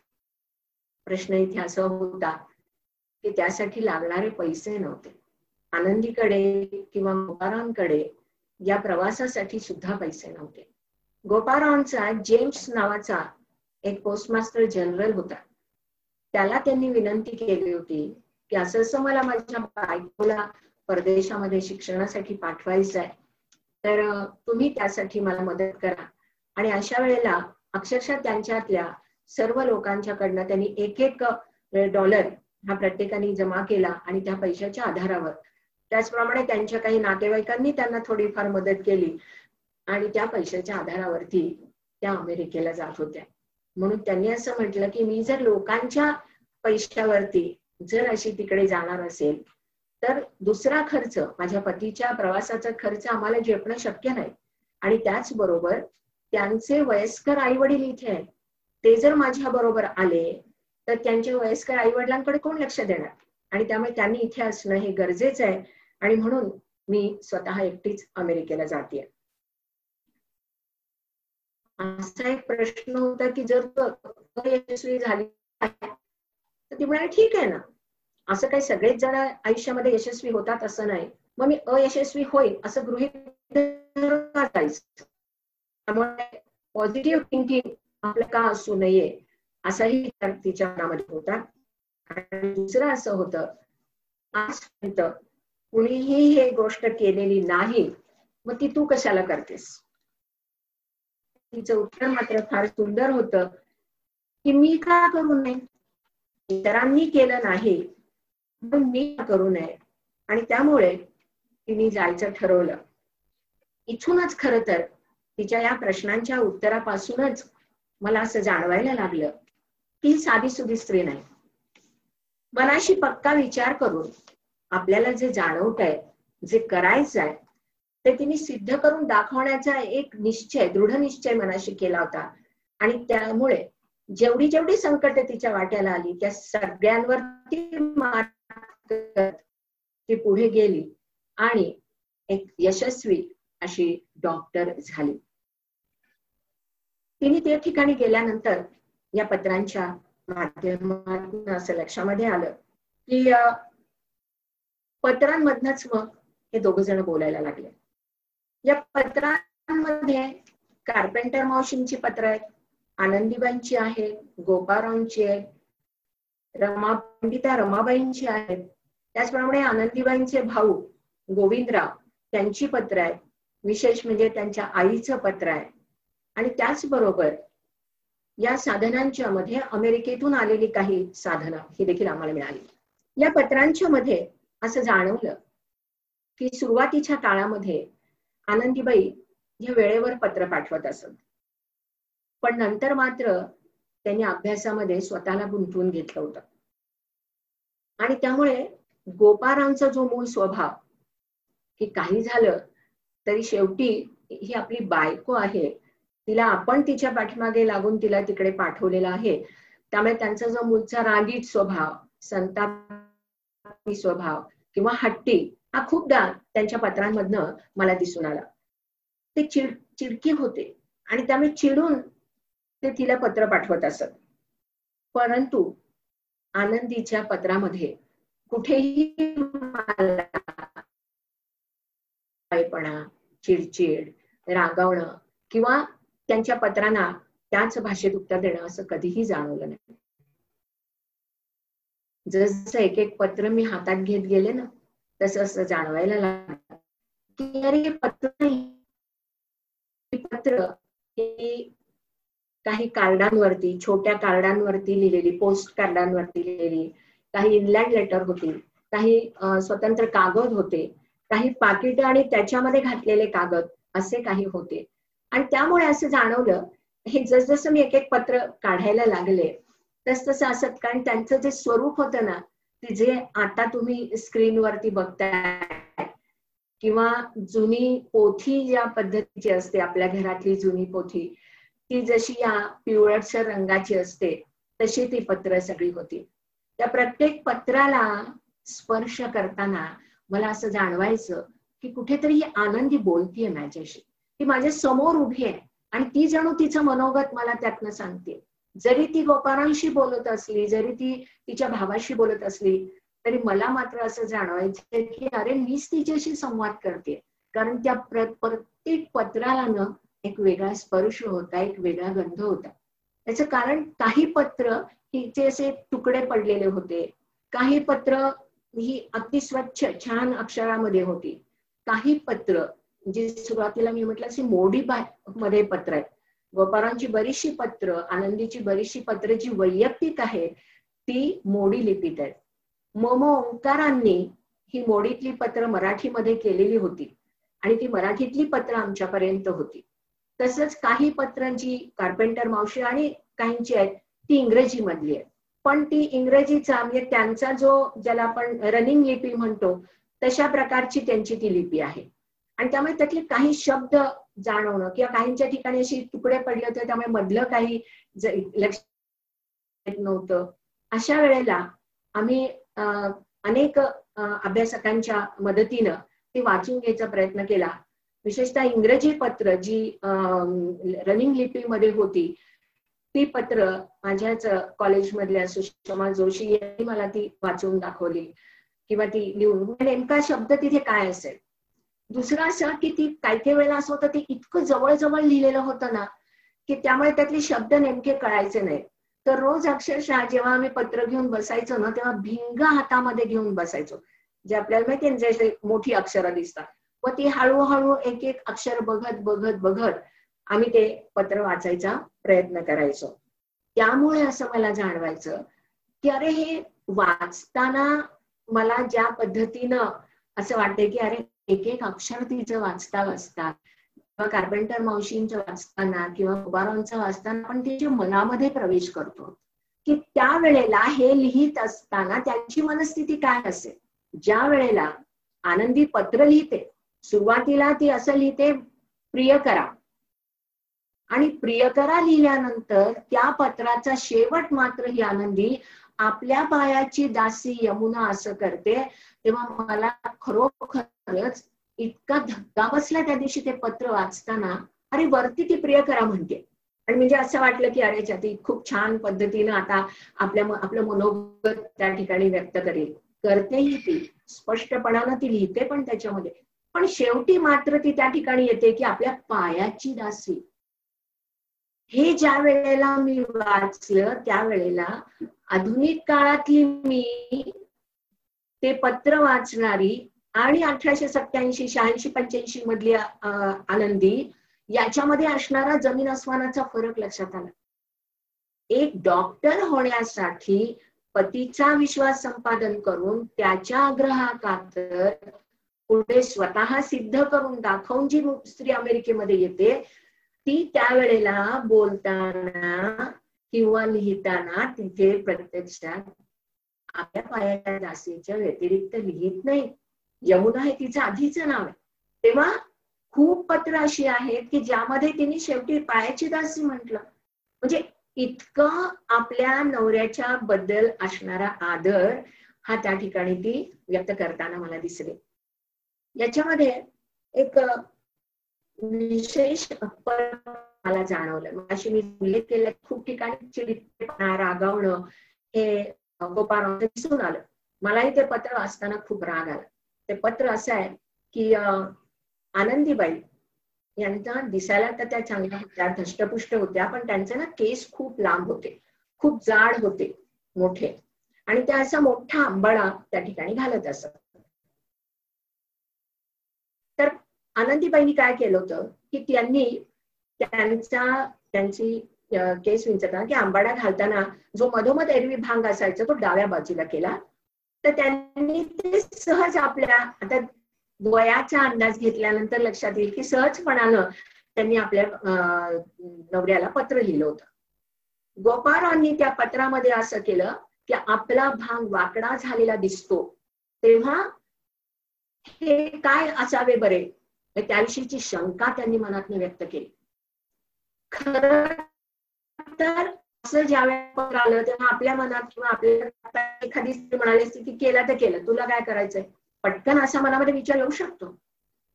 प्रश्न इथे असा होता की त्यासाठी लागणारे पैसे नव्हते. आनंदीकडे किंवा गोपारावांकडे या प्रवासासाठी सुद्धा पैसे नव्हते. गोपारावांचा जेम्स नावाचा एक पोस्टमास्टर जनरल होता. त्याला त्यांनी विनंती केली होती की असं असं मला माझ्या बायकोला परदेशामध्ये शिक्षणासाठी पाठवायचं आहे तर तुम्ही त्यासाठी मला मदत करा. आणि अशा वेळेला अक्षरशः त्यांच्यातल्या सर्व लोकांच्याकडनं त्यांनी एक एक डॉलर हा प्रत्येकाने जमा केला आणि त्या पैशाच्या आधारावर. त्याचप्रमाणे त्यांच्या काही नातेवाईकांनी त्यांना थोडीफार मदत केली आणि त्या पैशाच्या आधारावरती त्या अमेरिकेला जात होत्या. म्हणून त्यांनी असं म्हटलं की मी जर लोकांच्या पैशावरती जर अशी तिकडे जाणार असेल तर दुसरा खर्च माझ्या पतीच्या प्रवासाचा खर्च आम्हाला झेपणं शक्य नाही. आणि त्याचबरोबर त्यांचे वयस्कर आई वडील इथे आहेत. ते जर माझ्या बरोबर आले तर त्यांच्या वयस्कर आई वडिलांकडे कोण लक्ष देणार? आणि त्यामुळे त्यांनी इथे असणं हे गरजेचं आहे. आणि म्हणून मी स्वतः एकटीच अमेरिकेला जाते. असा एक प्रश्न होता की जर यशस्वी झाली तर ती म्हणाली ठीक आहे ना. असं काही सगळेच जण आयुष्यामध्ये यशस्वी होतात असं नाही. मग मी अयशस्वी होईल असं गृहित त्यामुळे पॉझिटिव्ह थिंकिंग आपलं का असू नये असाही विचार तिच्या मनामध्ये होता. आणि दुसरं असं होतं आजपर्यंत कुणीही हे गोष्ट केलेली नाही मग ती तू कशाला करतेस? तिचं उत्तर मात्र फार सुंदर होतं की मी का करू नये? इतरांनी केलं नाही मग मी करू नये? आणि त्यामुळे तिने जायचं ठरवलं. इथूनच खर तर तिच्या या प्रश्नांच्या उत्तरापासूनच मला असं जाणवायला लागलं. की साधी सुधी स्त्री नाही. मनाशी पक्का विचार करून आपल्याला जे जाणवत आहे जे करायचं आहे ते तिने सिद्ध करून दाखवण्याचा एक निश्चय दृढ निश्चय मनाशी केला होता. आणि त्यामुळे जेवढी जेवढी संकट तिच्या वाट्याला आली त्या सगळ्यांवरती ती पुढे गेली आणि एक यशस्वी अशी डॉक्टर झाली. तिने त्या ठिकाणी गेल्यानंतर या पत्रांच्या माध्यमातून असं लक्षामध्ये आलं की पत्रांमधनच मग हे दोघ जण बोलायला लागले. या पत्रांमध्ये कार्पेंटर मावशींची पत्र आहेत आनंदीबाईंची आहेत गोपारावची आहेत रमा पंडिता रमाबाईंची आहेत. त्याचप्रमाणे आनंदीबाईंचे भाऊ गोविंदराव त्यांची पत्र आहेत. विशेष म्हणजे त्यांच्या आईचं पत्र आहे आणि त्याचबरोबर या साधनांच्या मध्ये अमेरिकेतून आलेली काही साधनं ही देखील आम्हाला मिळाली. या पत्रांच्या मध्ये असं जाणवलं की सुरुवातीच्या काळामध्ये आनंदीबाई हे वेळेवर पत्र पाठवत असत. पण नंतर मात्र त्यांनी अभ्यासामध्ये स्वतःला गुंतवून घेतलं होतं. आणि त्यामुळे गोपारांचा जो मूळ स्वभाव की काही झालं तरी शेवटी ही आपली बायको आहे तिला आपण तिच्या पाठीमागे लागून तिला तिकडे पाठवलेला आहे. त्यामुळे त्यांचा जो मूळचा रागीट स्वभाव संताप स्वभाव किंवा हट्टी हा खूपदा त्यांच्या पत्रांमधनं मला दिसून आला. ते चिड चिडकी होते आणि त्यामुळे चिडून ते तिला पत्र पाठवत असत. परंतु आनंदीच्या पत्रामध्ये कुठेही चिडचिड रागावणं किंवा त्यांच्या पत्रांना त्याच भाषेत उत्तर देणं असं कधीही जाणवलं नाही. जसं एक एक पत्र मी हातात घेत गेले ना तस असं जाणवायला लागलं. की अरे पत्र नाही. पत्र ही काही कार्डांवरती छोट्या कार्डांवरती लिहिलेली पोस्ट कार्डांवरती लिहिलेली काही इनलँड लेटर होती काही स्वतंत्र कागद होते काही पाकिट आणि त्याच्यामध्ये घातलेले कागद असे काही होते. आणि त्यामुळे असं जाणवलं हे जसजसं मी एक एक पत्र काढायला लागले तस तसं असत कारण त्यांचं जे स्वरूप होतं ना ते जे आता तुम्ही स्क्रीनवरती बघताय किंवा जुनी पोथी ज्या पद्धतीची असते आपल्या घरातली जुनी पोथी ती जशी या पिवळसर रंगाची असते तशी ती पत्र सगळी होती. त्या प्रत्येक पत्राला स्पर्श करताना मला असं जाणवायचं की कुठेतरी ही आनंदी बोलतीये माझ्याशी. ती माझ्यासमोर उभी आहे. आणि ती जणू तिचं मनोगत मला त्यातनं सांगते. जरी ती गोपाळांशी बोलत असली जरी ती तिच्या भावाशी बोलत असली तरी मला मात्र असं जाणवायचं की अरे मीच तिच्याशी संवाद करते. कारण त्या प्रत्येक पत्राला न एक वेगळा स्पर्श होता एक वेगळा गंध होता. त्याचं कारण काही पत्र हिचे असे तुकडे पडलेले होते. काही पत्र ही अति स्वच्छ छान अक्षरामध्ये होती. काही पत्र म्हणजे सुरुवातीला मी म्हटलं असे मोडी मध्ये पत्र आहेत. गोपारांची बरीचशी पत्र आनंदीची बरीचशी पत्र जी वैयक्तिक आहेत ती मोडी लिपीत आहेत. मम ओंकारांनी ही मोडीतली पत्र मराठीमध्ये केलेली होती आणि ती मराठीतली पत्र आमच्यापर्यंत होती. तसंच काही पत्रांची कार्पेंटर मावशी आणि काहींची आहेत ती इंग्रजी मधली आहे पण ती इंग्रजीचा म्हणजे त्यांचा जो ज्याला आपण रनिंग लिपी म्हणतो तशा प्रकारची त्यांची ती लिपी आहे. आणि त्यामुळे त्यातले काही शब्द जाणवणं किंवा काहींच्या ठिकाणी अशी तुकडे पडले होते त्यामुळे मधलं काही लक्ष नव्हतं. अशा वेळेला आम्ही अनेक अभ्यासकांच्या मदतीनं ते वाचून घ्यायचा प्रयत्न केला. विशेषतः इंग्रजी पत्र जी रनिंग लिपीमध्ये होती ती पत्र माझ्याच कॉलेजमधल्या सुषमा जोशी यांनी मला ती वाचून दाखवली. किंवा ती लिहून. म्हणजे नेमका शब्द तिथे काय असेल? दुसरं असं की ती काही काही वेळेला असं होतं ते इतकं जवळ लिहिलेलं होतं ना की त्यामुळे त्यातले शब्द नेमके कळायचे नाही. तर रोज अक्षरशः जेव्हा आम्ही पत्र घेऊन बसायचो ना तेव्हा भिंग हातामध्ये घेऊन बसायचो. जे आपल्याला माहिती जसे मोठी अक्षरं दिसतात. व ती हळूहळू एक एक अक्षर बघत बघत बघत आम्ही ते पत्र वाचायचा प्रयत्न करायचो. त्यामुळे असं मला जाणवायचं की अरे हे वाचताना मला ज्या पद्धतीनं असं वाटतंय की अरे एक एक अक्षर तिचं वाचता वाचता किंवा कार्पेंटर मावशींचं वाचताना किंवा उबारांचं वाचताना आपण तिच्या मनामध्ये प्रवेश करतो. की त्या वेळेला हे लिहित असताना त्यांची मनस्थिती काय असेल? ज्या वेळेला आनंदी पत्र लिहिते सुरुवातीला ती असं लिहिते प्रिय करा आणि प्रियकरा लिहिल्यानंतर त्या पत्राचा शेवट मात्र ही आनंदी आपल्या पायाची दासी यमुना असं करते तेव्हा मला खरोखरच इतका धक्का बसला त्या दिवशी ते पत्र वाचताना. अरे वरती ती प्रिय करा म्हणते. आणि म्हणजे असं वाटलं की अरे ती खूप छान पद्धतीनं आता आपल्या आपलं मनोगत त्या ठिकाणी व्यक्त करेल. करतेही ती. स्पष्टपणानं ती लिहिते पण त्याच्यामध्ये. पण शेवटी मात्र ती त्या ठिकाणी येते की आपल्या पायाची दासी हे ज्या वेळेला मी वाचलं त्यावेळेला आधुनिक काळातली मी ते पत्र वाचणारी आणि अठराशे सत्याऐंशी शहाऐंशी पंच्याऐंशी मधली आनंदी याच्यामध्ये असणारा जमीन अस्मानाचा फरक लक्षात आला. एक डॉक्टर होण्यासाठी पतीचा विश्वास संपादन करून त्याच्या आग्रहाखातर पुढे स्वतः सिद्ध करून दाखवून जी स्त्री अमेरिकेमध्ये येते ती त्यावेळेला बोलताना किंवा लिहिताना तिथे प्रत्यक्षात आपल्या पायाच्या दासीच्या व्यतिरिक्त लिहित नाही. यमुना हे तिचं आधीचं नाव आहे. तेव्हा खूप पत्र अशी आहेत की ज्यामध्ये तिने शेवटी पायाची दासी म्हटलं. म्हणजे इतकं आपल्या नवऱ्याच्या बद्दल असणारा आदर हा त्या ठिकाणी ती व्यक्त करताना मला दिसले. याच्यामध्ये एक विशेष मला जाणवलं. अशी मी उल्लेख केला खूप ठिकाणी चिडीतपणा रागावणं हे गोपाळ दिसून आलं. मलाही ते पत्र वाचताना खूप राग आला. ते पत्र असं आहे की आनंदीबाई यांना दिसायला तर त्या चांगल्या होत्या धष्टपुष्ट होत्या पण त्यांचे ना केस खूप लांब होते खूप जाड होते मोठे. आणि त्या असा मोठा आंबाळा त्या ठिकाणी घालत असत. आनंदीबाईंनी काय केलं होतं की त्यांनी त्यांचा त्यांची केस विंचताना की आंबाडा घालताना जो मधोमध एरवी भांग असायचा तो डाव्या बाजूला केला. तर त्यांनी ते सहज आपल्या आता वयाचा अंदाज घेतल्यानंतर लक्षात येईल की सहजपणानं त्यांनी आपल्या नवऱ्याला पत्र लिहिलं होतं. गोपाळांनी त्या पत्रामध्ये असं केलं की आपला भांग वाकडा झालेला दिसतो तेव्हा हे काय असावे बरे? त्याविषयीची शंका त्यांनी मनात व्यक्त केली. खर तर असं ज्या आलं तेव्हा आपल्या मनात किंवा आपल्या एखादी म्हणाली असती की केलं तर केलं तुला काय करायचंय? पटकन असा मनामध्ये विचार येऊ शकतो.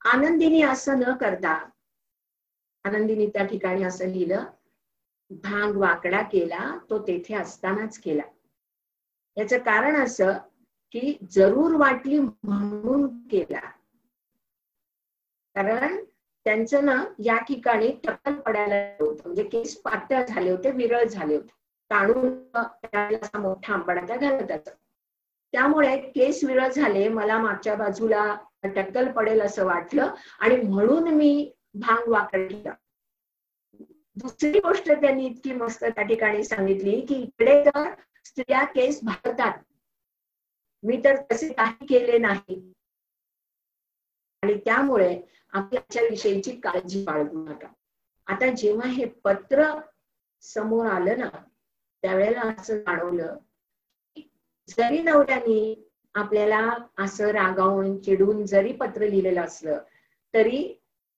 आनंदीनी असं न करता आनंदीने त्या ठिकाणी असं लिहिलं भांग वाकडा केला तो तेथे असतानाच केला. याच कारण असं की जरूर वाटली म्हणून केला. कारण त्यांचं ना या ठिकाणी टक्कल पडायला होतं. म्हणजे केस पातळ झाले होते विरळ झाले होते. ताणून मोठा आंबडाचा त्या घालत त्यामुळे केस विरळ झाले मला मागच्या बाजूला टक्कल पडेल असं वाटलं आणि म्हणून मी भांग वाकडला. दुसरी गोष्ट त्यांनी इतकी मस्त त्या ठिकाणी सांगितली की इकडे तर स्त्रिया केस भारतात मी तर तसे काही केले नाही. आणि त्यामुळे आपल्याच्या विषयीची काळजी बाळगू नका. आता जेव्हा हे पत्र समोर आलं ना त्यावेळेला असं जाणवलं जरी नवऱ्याने आपल्याला असं रागावून चिडून जरी पत्र लिहिलेलं असलं तरी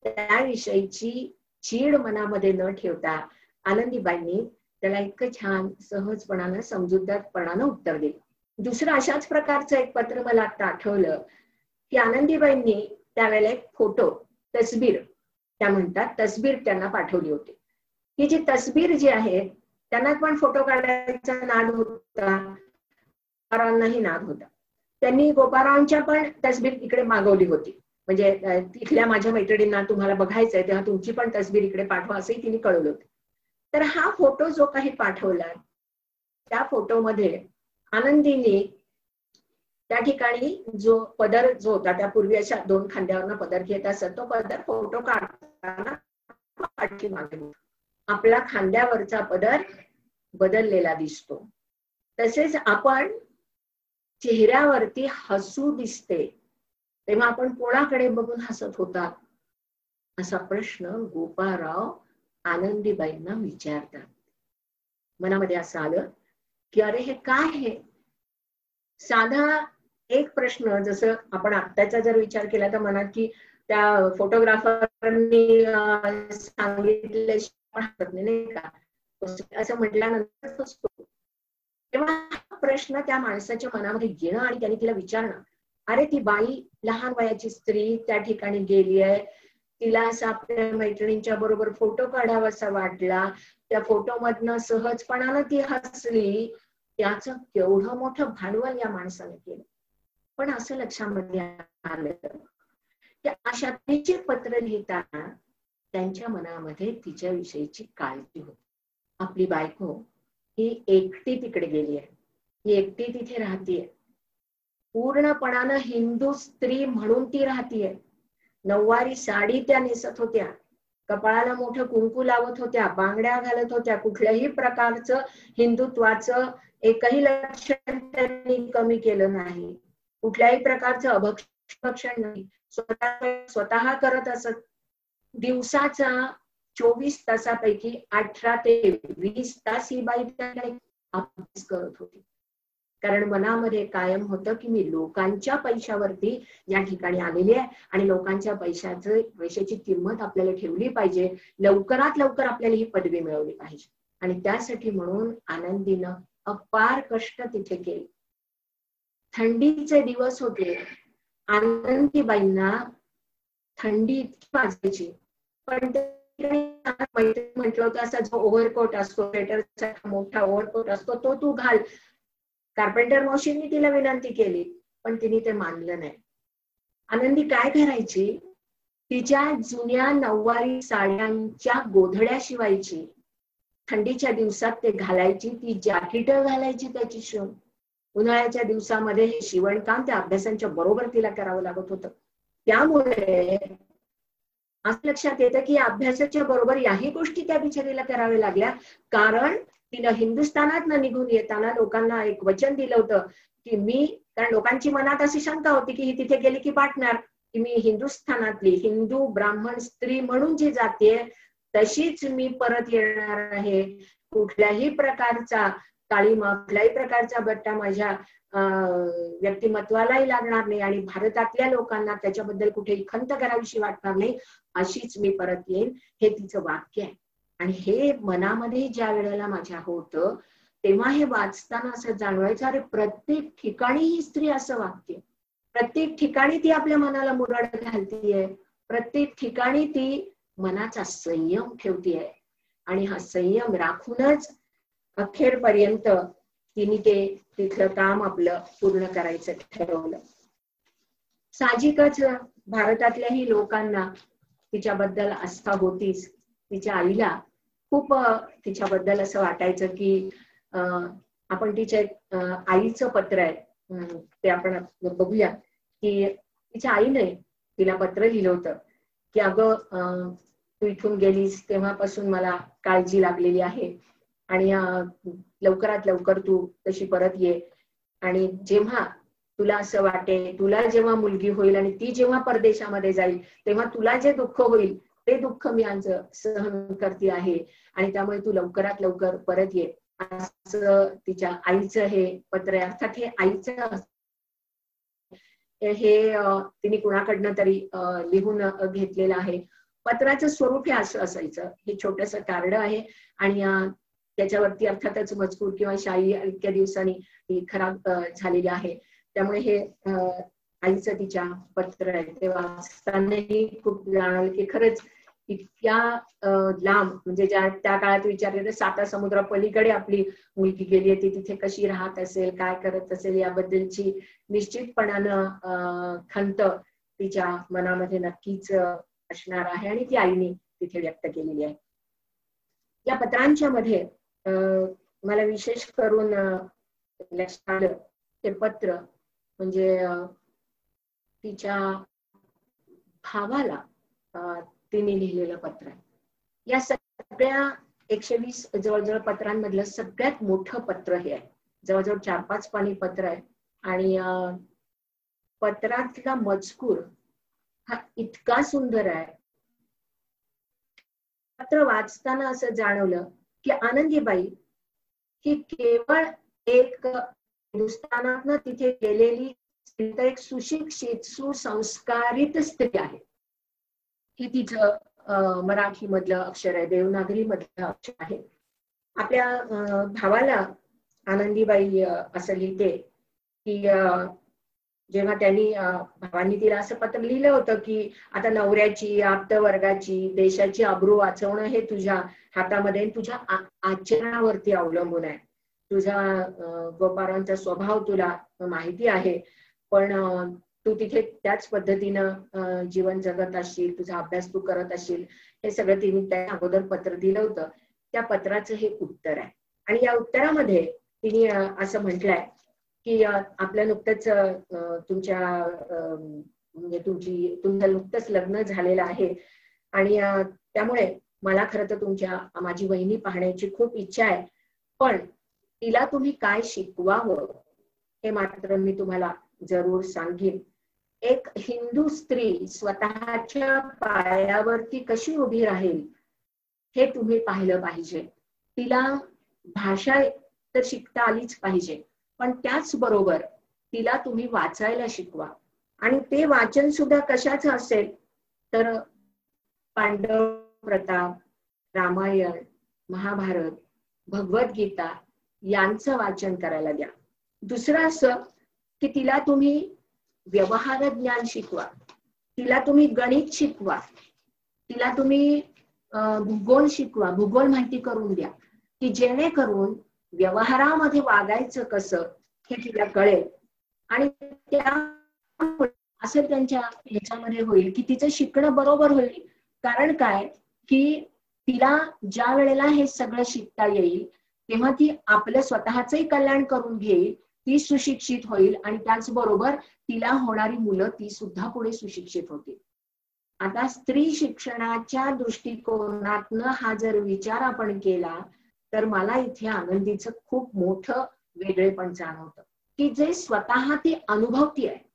त्याविषयीची चीड मनामध्ये न ठेवता आनंदीबाईंनी त्याला इतकं छान सहजपणानं समजूतदारपणानं उत्तर दिलं. दुसरं अशाच प्रकारचं एक पत्र मला आता आठवलं की आनंदीबाईंनी त्यावेळेला एक फोटो तस्बीर त्या म्हणतात तस्बीर त्यांना पाठवली होती. ही जी तस्बीर जी आहे त्यांना पण फोटो काढायचा नाद होता. गोपारावांनाही नाद होता. त्यांनी गोपारावांच्या पण तस्बीर इकडे मागवली होती. म्हणजे तिथल्या माझ्या मैत्रिणींना तुम्हाला बघायचंय तेव्हा तुमची पण तस्बीर इकडे पाठवा असंही तिने कळवलं होतं. तर हा फोटो जो काही पाठवला त्या फोटोमध्ये आनंदीने त्या ठिकाणी जो पदर जो होता त्या पूर्वी अशा दोन खांद्यावरनं पदर घेत असत तो पदर फोटो काढताना आपला खांद्यावरचा पदर बदललेला दिसतो. तसेच आपण चेहऱ्यावरती हसू दिसते तेव्हा आपण कोणाकडे बघून हसत होता? असा प्रश्न गोपाराव आनंदीबाईंना विचारतात. मनामध्ये असं आलं की अरे हे काय हे? साधा एक प्रश्न जसं आपण आत्ताचा जर विचार केला तर मनात की त्या फोटोग्राफरनी सांगितले नाही का? असं म्हटल्यानंतर तेव्हा प्रश्न त्या माणसाच्या मनामध्ये घेणं आणि त्याने तिला विचारणं. अरे ती बाई लहान वयाची स्त्री त्या ठिकाणी गेली आहे. तिला असं आपल्या मैत्रिणींच्या बरोबर फोटो काढावासा वाटला. त्या फोटो मधनं सहजपणानं ती हसली. त्याचं केवढं मोठं भांडवल या माणसाने केलं. पण असं लक्षामध्ये आलं. की अशा तिचे पत्र लिहिताना त्यांच्या मनामध्ये तिच्याविषयीची काळजी होती. आपली बायको ही एकटी तिकडे गेली आहे. ही एकटी तिथे राहतीये. पूर्णपणानं हिंदू स्त्री म्हणून ती राहतीये. नऊवारी साडी त्या नेसत होत्या. कपाळाला मोठं कुंकू लावत होत्या. बांगड्या घालत होत्या. कुठल्याही प्रकारचं हिंदुत्वाचं एकही लक्षण त्यांनी कमी केलं नाही. कुठल्याही प्रकारचं अभक्षण नाही. स्वतः स्वतः करत असत. दिवसाचा चोवीस तासापैकी अठरा ते वीस तास ही बाई अभ्यास करत होती. कारण मनामध्ये कायम होतं की मी लोकांच्या पैशावरती या ठिकाणी आलेली आहे आणि लोकांच्या पैशाचं पैशाची किंमत आपल्याला ठेवली पाहिजे. लवकरात लवकर आपल्याला ही पदवी मिळवली पाहिजे. आणि त्यासाठी म्हणून आनंदीनं अपार कष्ट तिथे केले. थंडीचे दिवस होते. आनंदीबाईंना थंडी इतकी वाजायची. पण म्हटलं होतं असा जो ओव्हरकोट असतो स्वेटरचा मोठा ओव्हरकोट असतो तो तू घाल. कार्पेंटर मावशींनी तिला विनंती केली पण तिने ते मानलं नाही. आनंदी काय करायची? तिच्या जुन्या नऊवारी साड्यांच्या गोधड्या शिवायची. थंडीच्या दिवसात ते घालायची ती जॅकेट घालायची त्याची शिवून. उन्हाळ्याच्या दिवसामध्ये हे शिवणकाम त्या अभ्यासांच्या बरोबर तिला करावं लागत होतं. त्यामुळे असं लक्षात येतं की अभ्यासाच्या बरोबर याही गोष्टी त्या बिचारीला कराव्या लागल्या. कारण तिनं हिंदुस्थानात न निघून येताना लोकांना एक वचन दिलं होतं की मी कारण लोकांची मनात अशी शंका होती की ही तिथे गेली की पाठणार की मी हिंदुस्थानातली हिंदू ब्राह्मण स्त्री म्हणून जी जाते तशीच मी परत येणार आहे. कुठल्याही प्रकारचा काळीमा कुठल्याही प्रकारचा बट्टा माझ्या व्यक्तिमत्वालाही लागणार नाही आणि भारतातल्या लोकांना त्याच्याबद्दल कुठेही खंत करावीशी वाटणार नाही अशीच मी परत येईन. हे तिचं वाक्य आहे. आणि हे मनामध्ये ज्या वेळेला माझ्या होतं तेव्हा हे वाचताना असं जाणवायचं अरे प्रत्येक ठिकाणी ही स्त्री असं वाक्य प्रत्येक ठिकाणी ती आपल्या मनाला मुरड घालतीये. प्रत्येक ठिकाणी ती मनाचा संयम ठेवतीये. आणि हा संयम राखूनच अखेरपर्यंत तिने ते तिथलं काम आपलं पूर्ण करायचं ठरवलं. साहजिकच भारतातल्याही लोकांना तिच्याबद्दल आस्था होतीच. तिच्या आईला खूप तिच्याबद्दल असं वाटायचं की आपण तिच्या आईचं पत्र आहे. ते आपण बघूया. की तिच्या आईने तिला पत्र लिहिलं होतं की अगं तू इथून गेलीस तेव्हापासून मला काळजी लागलेली आहे. आणि लवकरात लवकर तू तशी परत ये. आणि जेव्हा तुला असं वाटेल तुला जेव्हा मुलगी होईल आणि ती जेव्हा परदेशामध्ये जाईल तेव्हा तुला जे दुःख होईल ते दुःख मी आज सहन करते आहे. आणि त्यामुळे तू लवकरात लवकर परत ये. असं तिच्या आईचं हे पत्र आहे. अर्थात हे आईचं हे तिने कुणाकडनं तरी लिहून घेतलेलं आहे. पत्राचं स्वरूप हे असं असायचं. हे छोटस कार्ड आहे. आणि त्याच्यावरती अर्थातच मजकूर किंवा शाई इतक्या दिवसांनी ती खराब झालेली आहे. त्यामुळे हे आईचं तिच्या पत्र आहे. ते वाचतानाही खूप जाणवलं की खरंच इतक्या लांब म्हणजे ज्या त्या काळात विचारले तर साता समुद्रा पलीकडे आपली मुलगी गेली आहे ती तिथे कशी राहत असेल काय करत असेल याबद्दलची निश्चितपणानं खंत तिच्या मनामध्ये नक्कीच असणार आहे आणि ती आईने तिथे व्यक्त केलेली आहे. या पत्रांच्या मध्ये मला विशेष करून लक्षात आलं ते पत्र म्हणजे तिच्या भावाला तिने लिहिलेलं पत्र आहे. या सगळ्या एकशे वीस जवळजवळ पत्रांमधलं सगळ्यात मोठं पत्र हे आहे. जवळजवळ चार पाच पाणी पत्र आहे. आणि पत्रातला मजकूर हा इतका सुंदर आहे. पत्र वाचताना असं जाणवलं की आनंदीबाई ही केवळ एक हिंदुस्थानात तिथे गेलेली एक सुशिक्षित सुसंस्कारित स्त्री आहे. हे तिचं मराठी मधलं अक्षर आहे देवनागरी मधलं अक्षर आहे. आपल्या भावाला आनंदीबाई असं लिहिते की जेव्हा त्यांनी भावांनी तिला असं पत्र लिहिलं होतं की आता नवऱ्याची आप्त वर्गाची देशाची अब्रू वाचवणं हे तुझ्या हातामध्ये तुझ्या आचरणावरती अवलंबून आहे. तुझा गोपारांचा स्वभाव तुला माहिती आहे पण तू तिथे त्याच पद्धतीनं जीवन जगत असशील तुझा अभ्यास तू करत असशील. हे सगळं तिने त्या अगोदर पत्र दिलं होतं. त्या पत्राचं हे उत्तर आहे. आणि या उत्तरामध्ये तिने असं म्हटलंय की आपल्या नुकतंच तुमच्या म्हणजे तुमची तुमचं नुकतंच लग्न झालेलं आहे. आणि त्यामुळे मला खरं तर तुमच्या माझी वहिनी पाहण्याची खूप इच्छा आहे. पण तिला तुम्ही काय शिकवावं हे मात्र मी तुम्हाला जरूर सांगेन. एक हिंदू स्त्री स्वतःच्या पायावरती कशी उभी राहील हे तुम्ही पाहिलं पाहिजे. तिला भाषा तर शिकता आलीच पाहिजे. पण त्याचबरोबर तिला तुम्ही वाचायला शिकवा. आणि ते वाचन सुद्धा कशाच असेल? तर पांडव प्रताप रामायण महाभारत भगवद्गीता यांचं वाचन करायला द्या. दुसरं असं की तिला तुम्ही व्यवहार ज्ञान शिकवा. तिला तुम्ही गणित शिकवा. तिला तुम्ही भूगोल शिकवा. भूगोल माहिती करून द्या. की जेणेकरून व्यवहारामध्ये वागायचं कसं हे तिला कळेल. आणि त्या असं त्यांच्या ह्याच्यामध्ये होईल की तिचं शिकणं बरोबर होईल. कारण काय? की तिला ज्या वेळेला हे सगळं शिकता येईल तेव्हा ती आपलं स्वतःचंही कल्याण करून घेईल ती सुशिक्षित होईल आणि त्याचबरोबर तिला होणारी मुलं ती सुद्धा पुढे सुशिक्षित होतील. आता स्त्री शिक्षणाच्या दृष्टिकोनातनं हा जर विचार आपण केला तर मला इथे आनंदीचं खूप मोठं वेगळेपण जाणवतं. की जे स्वतः ती अनुभवती आहे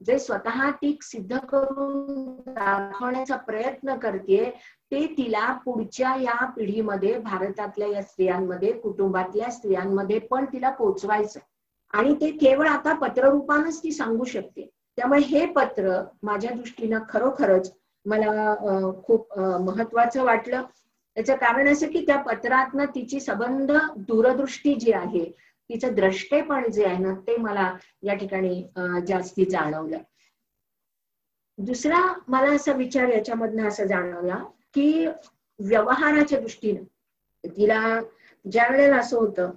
जे स्वतः ती सिद्ध करून दाखवण्याचा प्रयत्न करते ते तिला पुढच्या या पिढीमध्ये भारतातल्या या स्त्रियांमध्ये कुटुंबातल्या स्त्रियांमध्ये पण तिला पोचवायचं आणि ते केवळ आता पत्ररूपानच ती सांगू शकते. त्यामुळे हे पत्र माझ्या दृष्टीनं खरोखरच मला खूप महत्वाचं वाटलं. त्याचं कारण असं की त्या पत्रातनं तिची संबंध दूरदृष्टी जी आहे तिचं द्रष्टेपण जे आहे ना ते मला या ठिकाणी जास्ती जाणवलं. दुसरा मला असा विचार याच्यामधनं असं जाणवला की व्यवहाराच्या दृष्टीनं तिला ज्या वेळेला असं होतं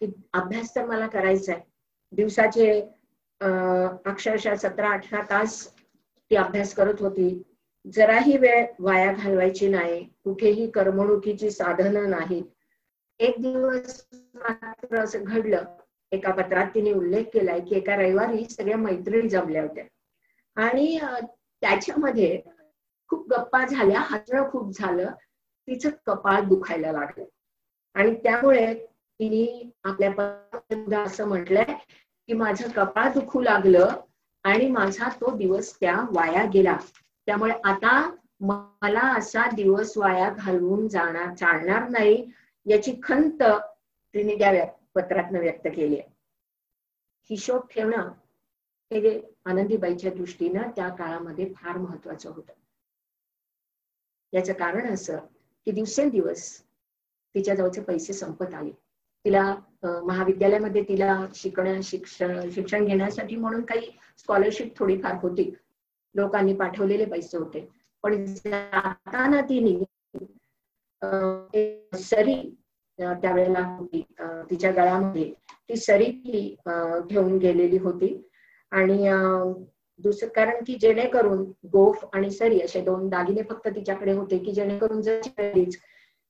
की अभ्यास तर मला करायचा आहे दिवसाचे अक्षरशः सतरा अठरा तास ती अभ्यास करत होती जराही वेळ वाया घालवायची नाही कुठेही करमणुकीची साधनं नाहीत. एक दिवस मात्र असं घडलं एका पत्रात तिने उल्लेख केलाय की एका रविवारी सगळ्या मैत्रिणी जमल्या होत्या. आणि त्याच्यामध्ये खूप गप्पा झाल्या हसणं खूप झालं तिचं कपाळ दुखायला लागलं. आणि त्यामुळे तिने आपल्या असं म्हटलंय की माझं कपाळ दुखू लागलं आणि माझा तो दिवस त्या वाया गेला. त्यामुळे आता मला असा दिवस वाया घालवून जाणार चालणार नाही याची खंत तिने त्या पत्रातनं व्यक्त केली आहे. हिशोब ठेवणं हे आनंदीबाईच्या दृष्टीनं त्या काळामध्ये फार महत्वाचं होतं. याचं कारण असं की दिवसेंदिवस तिच्या जवळचे पैसे संपत आले. तिला महाविद्यालयामध्ये तिला शिकण्या शिक्षण शिक्षण घेण्यासाठी म्हणून काही स्कॉलरशिप थोडीफार होती. लोकांनी पाठवलेले पैसे होते. पण जाताना तिने सरी त्यावेळेला तिच्या गळ्यामध्ये ती सरी घेऊन गेलेली होती. आणि दुसरं कारण की जेणेकरून गोफ आणि सरी असे दोन दागिने फक्त तिच्याकडे होते की जेणेकरून जर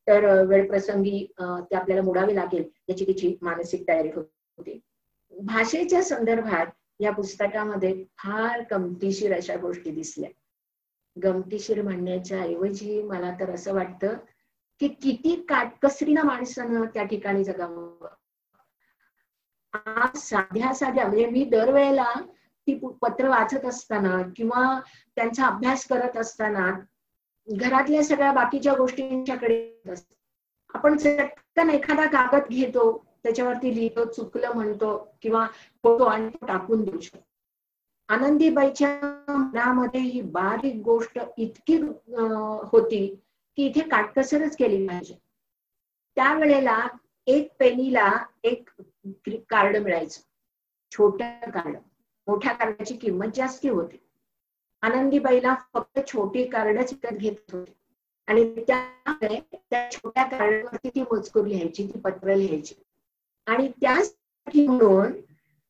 तर वेळप्रसंगी ते आपल्याला मोडावे लागेल याची तिची मानसिक तयारी होती. भाषेच्या संदर्भात या पुस्तकामध्ये फार गमतीशीर अशा गोष्टी दिसल्या. गमतीशीर म्हणण्याच्या ऐवजी मला तर असं वाटतं की किती काटकसरीनं माणसानं त्या ठिकाणी जगावं. साध्या साध्या म्हणजे मी दरवेळेला ती पत्र वाचत असताना किंवा त्यांचा अभ्यास करत असताना घरातल्या सगळ्या बाकीच्या गोष्टींच्याकडे आपण चटकन एखादा कागद घेतो त्याच्यावरती लिहितो चुकलं म्हणतो किंवा फोटो आणि टाकून देऊ शकतो. आनंदीबाईच्या मनामध्ये ही बारीक गोष्ट इतकी होती की इथे काटकसरच केली पाहिजे. त्यावेळेला एक पेनीला एक कार्ड मिळायचं. छोट्या कार्ड. मोठ्या कार्डाची किंमत जास्ती होती. आनंदीबाईला फक्त छोटी कार्डच विकत घेत होती. आणि त्यामुळे त्या छोट्या कार्डवरती ती मजकूर लिहायची ती पत्र लिहायची. आणि त्यासाठी म्हणून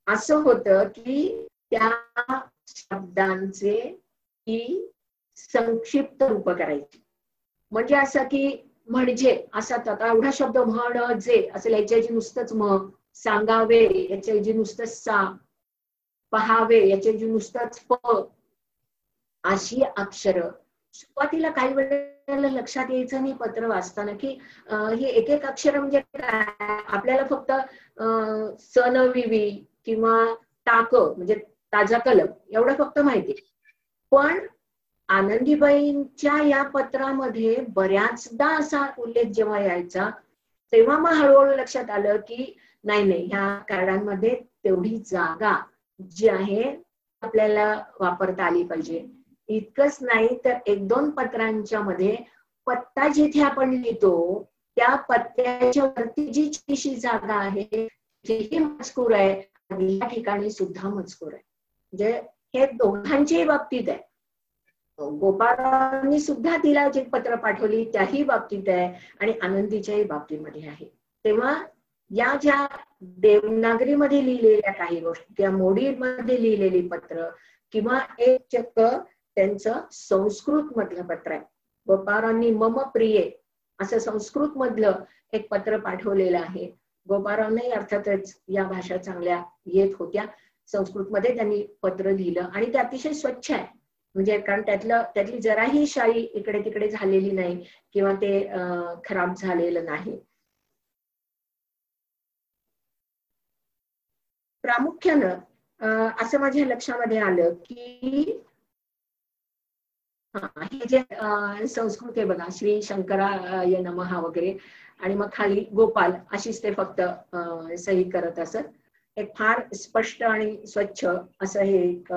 असं होतं की त्या शब्दांचे ही संक्षिप्त रूप करायची. म्हणजे असं की म्हणजे असा एवढा शब्द म्हण जे असेल याच्याऐवजी नुसतंच म सांगावे याच्याऐवजी नुसतंच सा पहावे याच्याऐवजी नुसतंच प अशी अक्षर. सुरुवातीला काही वेळेला लक्षात यायचं नाही पत्र वाचताना की हे एक एक अक्षर म्हणजे काय? आपल्याला फक्त सन विवी किंवा टाक म्हणजे ताजा कलम एवढं फक्त माहिती. पण आनंदीबाईंच्या या पत्रामध्ये बऱ्याचदा असा उल्लेख जेव्हा यायचा तेव्हा मग हळूहळू लक्षात आलं की नाही नाही ह्या कार्डांमध्ये तेवढी जागा जी आहे आपल्याला वापरता आली पाहिजे. इतकंच नाही तर एक दोन पत्रांच्या मध्ये पत्ता जिथे आपण लिहितो त्या पत्त्याच्या वरती जी छोटीशी जागा आहे तिथेही मजकूर आहे या ठिकाणी सुद्धा मजकूर आहे. म्हणजे हे दोघांच्याही बाबतीत आहे. गोपाळांनी सुद्धा तिला जे पत्र पाठवली त्याही बाबतीत आहे आणि आनंदीच्याही बाबतीमध्ये आहे. तेव्हा या ज्या देवनागरीमध्ये लिहिलेल्या काही गोष्टी किंवा मोडीमध्ये लिहिलेली पत्र किंवा एक चक्क त्यांचं संस्कृत मधलं पत्र आहे. गोपारांनी मम प्रिये असं संस्कृत मधलं एक पत्र पाठवलेलं आहे. गोपारांनाही अर्थातच या भाषा चांगल्या येत होत्या. संस्कृतमध्ये त्यांनी पत्र लिहिलं आणि ते अतिशय स्वच्छ आहे. म्हणजे कारण त्यातलं त्यातली जराही शाई इकडे तिकडे झालेली नाही किंवा ते खराब झालेलं नाही. प्रामुख्यानं असं माझ्या लक्षामध्ये आलं की हे जे संस्कृत आहे बघा श्री शंकराय नमहा वगैरे आणि मग खाली गोपाल अशीच ते फक्त सही करत असत. एक फार स्पष्ट आणि स्वच्छ असं हे एक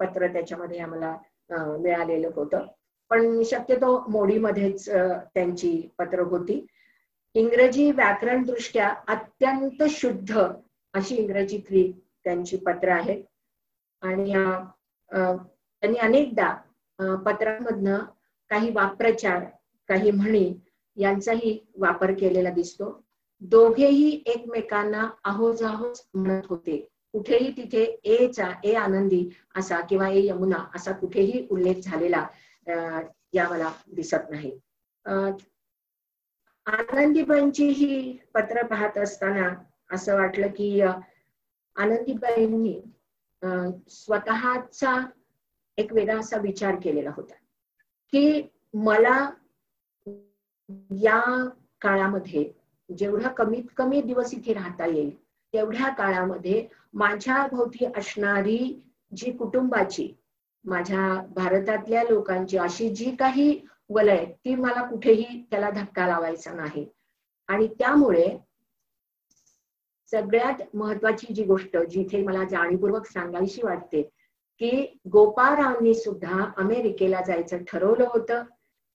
पत्र त्याच्यामध्ये आम्हाला मिळालेलं होतं. पण शक्यतो मोडीमध्येच त्यांची पत्र होती. इंग्रजी व्याकरण दृष्ट्या अत्यंत शुद्ध अशी इंग्रजीतली त्यांची पत्र आहेत. आणि त्यांनी अनेकदा पत्रांमधनं काही वाप्रचार काही म्हणी यांचाही वापर केलेला दिसतो. दोघेही एकमेकांना आहोजाहोज म्हणत होते. कुठेही तिथे एचा ए आनंदी असा किंवा ए यमुना असा कुठेही उल्लेख झालेला या मला दिसत नाही. आनंदीबाईंची ही पत्र पाहत असताना असं वाटलं की आनंदीबाईंनी स्वतःचा एक वेगळा असा विचार केलेला होता की मला या काळामध्ये जेवढा कमीत कमी दिवस इथे राहता येईल तेवढ्या काळामध्ये माझ्या भोवती असणारी जी कुटुंबाची माझ्या भारतातल्या लोकांची अशी जी काही वलय ती मला कुठेही त्याला धक्का लावायचा नाही. आणि त्यामुळे सगळ्यात महत्वाची जी गोष्ट जिथे मला जाणीवपूर्वक सांगायची वाटते की गोपाळरावनी सुद्धा अमेरिकेला जायचं ठरवलं होतं.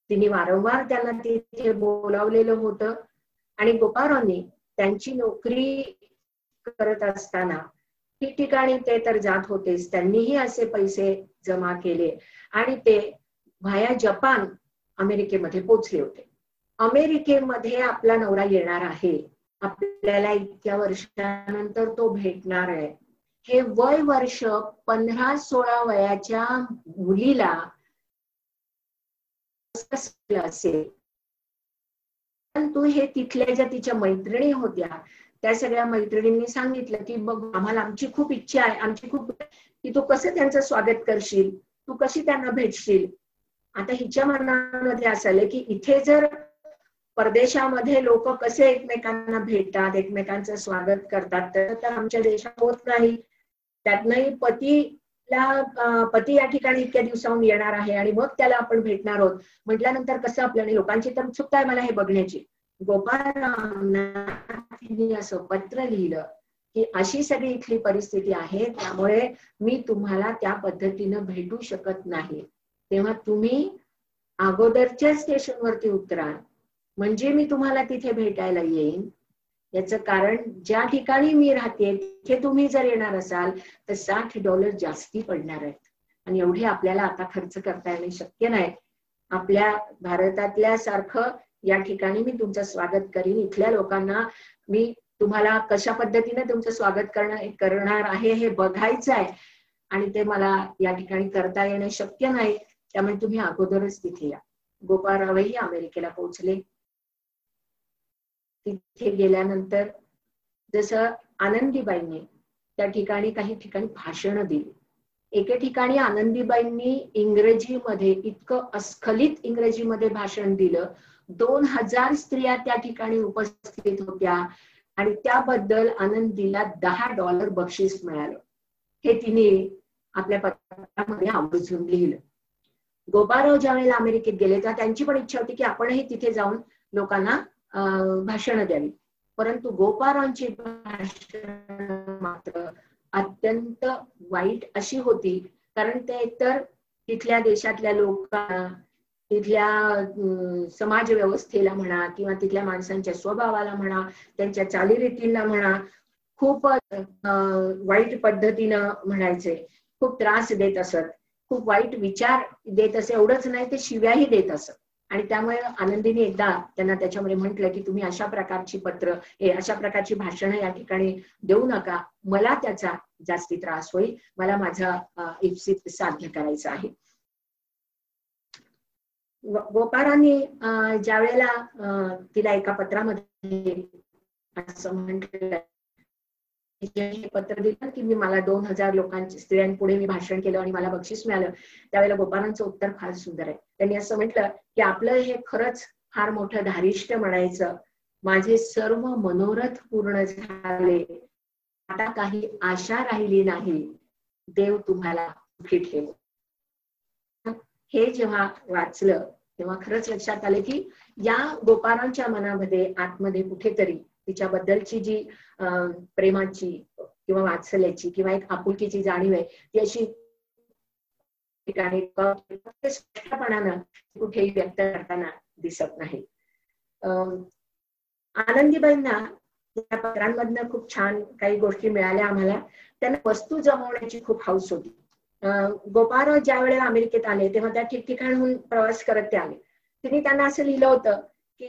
तिने वारंवार त्यांना तिथे बोलावलेलं होतं. आणि गोपाळरावनी त्यांची नोकरी करत असताना ठिकठिकाणी ते तर जात होतेच. त्यांनीही असे पैसे जमा केले आणि ते व्हाया जपान अमेरिकेमध्ये पोचले होते. अमेरिकेमध्ये आपला नवरा येणार आहे. आपल्याला इतक्या वर्षानंतर तो भेटणार आहे. हे वय वर्ष पंधरा सोळा वयाच्या मुलीला असेल. परंतु हे तिथल्या ज्या तिच्या मैत्रिणी होत्या त्या सगळ्या मैत्रिणींनी सांगितलं की बघ आम्हाला आमची खूप इच्छा आहे आमची खूप की तू कसं त्यांचं स्वागत करशील? तू कशी त्यांना भेटशील? आता हिच्या मनामध्ये असं की इथे जर परदेशामध्ये लोक कसे एकमेकांना भेटतात एकमेकांचं स्वागत करतात तर आमच्या देशात होत नाही. त्यातनंही पतीला पती या ठिकाणी इतक्या दिवसाहून येणार आहे आणि मग त्याला आपण भेटणार आहोत. म्हटल्यानंतर कसं आपल्याला लोकांची तर उत्सुकता आहे मला हे बघण्याची. गोपाळरावांना असं पत्र लिहिलं की अशी सगळी इथली परिस्थिती आहे त्यामुळे मी तुम्हाला त्या पद्धतीनं भेटू शकत नाही. तेव्हा तुम्ही अगोदरच्या स्टेशनवरती उतरा. म्हणजे मी तुम्हाला तिथे भेटायला येईन. याच कारण ज्या ठिकाणी मी राहते तिथे तुम्ही जर येणार असाल तर साठ डॉलर जास्ती पडणार आहेत. आणि एवढे आपल्याला आता खर्च करता येणे शक्य नाही. आपल्या भारतातल्या सारखं या ठिकाणी मी तुमचं स्वागत करीन. इथल्या लोकांना मी तुम्हाला कशा पद्धतीने तुमचं स्वागत करणार करणार आहे हे बघायचं आहे. आणि ते मला या ठिकाणी करता येणं शक्य नाही. त्यामुळे तुम्ही अगोदरच तिथे या. गोपाळरावही अमेरिकेला पोहोचले. तिथे गेल्यानंतर जसं आनंदीबाईंनी त्या ठिकाणी काही ठिकाणी भाषण दिली. एके ठिकाणी आनंदीबाईंनी इंग्रजीमध्ये इतकं अस्खलित इंग्रजीमध्ये भाषण दिलं. दोन हजार स्त्रिया त्या ठिकाणी उपस्थित होत्या आणि त्याबद्दल आनंदीला दहा डॉलर बक्षीस मिळालं. हे तिने आपल्या पत्रामध्ये आवर्जून लिहिलं. गोपाराव ज्या वेळेला अमेरिकेत गेले तेव्हा त्यांची पण इच्छा होती की आपणही तिथे जाऊन लोकांना भाषण द्यावी. परंतु गोपारांची भाषण मात्र अत्यंत वाईट अशी होती. कारण ते एकतर तिथल्या देशातल्या लोकांना तिथल्या समाज व्यवस्थेला म्हणा किंवा तिथल्या माणसांच्या स्वभावाला म्हणा त्यांच्या चालीरीतींना म्हणा खूप वाईट पद्धतीनं म्हणायचे. खूप त्रास देत असत. खूप वाईट विचार देत असे एवढंच नाही ते शिव्याही देत असत. आणि त्यामुळे आनंदीने एकदा त्यांना त्याच्यामध्ये म्हटलं की तुम्ही अशा प्रकारची पत्र हे अशा प्रकारची भाषणं या ठिकाणी देऊ नका. मला त्याचा जास्ती त्रास होईल. मला माझा इप्सित साध्य करायचं आहे. गोपाळांनी ज्या वेळेला तिला एका पत्रामध्ये असं म्हटलं पत्र दिलं की मी मला दोन हजार लोकांच्या स्त्रियांपुढे मी भाषण केलं आणि मला बक्षीस मिळालं त्यावेळेला गोपाळांचं उत्तर फार सुंदर आहे. त्यांनी असं म्हटलं की आपलं हे खरंच फार मोठं धारिष्ट म्हणायचं. माझे सर्व मनोरथ पूर्ण झाले. आता काही आशा राहिली नाही. देव तुम्हाला सुखी ठेव. हे जेव्हा वाचलं तेव्हा खरंच लक्षात आले की या गोपाळांच्या मनामध्ये आतमध्ये कुठेतरी तिच्याबद्दलची जी प्रेमाची किंवा वात्सल्याची किंवा एक आपुलकीची जाणीव आहे ती अशी ठिकाणी स्पष्टपणानं कुठेही व्यक्त करताना दिसत नाही. आनंदीबाईंना या पत्रांमधनं खूप छान काही गोष्टी मिळाल्या आम्हाला. त्यांना वस्तू जमवण्याची खूप हौस होती. गोपाळ ज्या वेळेला अमेरिकेत आले तेव्हा त्या ठिकठिकाणहून प्रवास करत ते आले. तिने त्यांना असं लिहिलं होतं की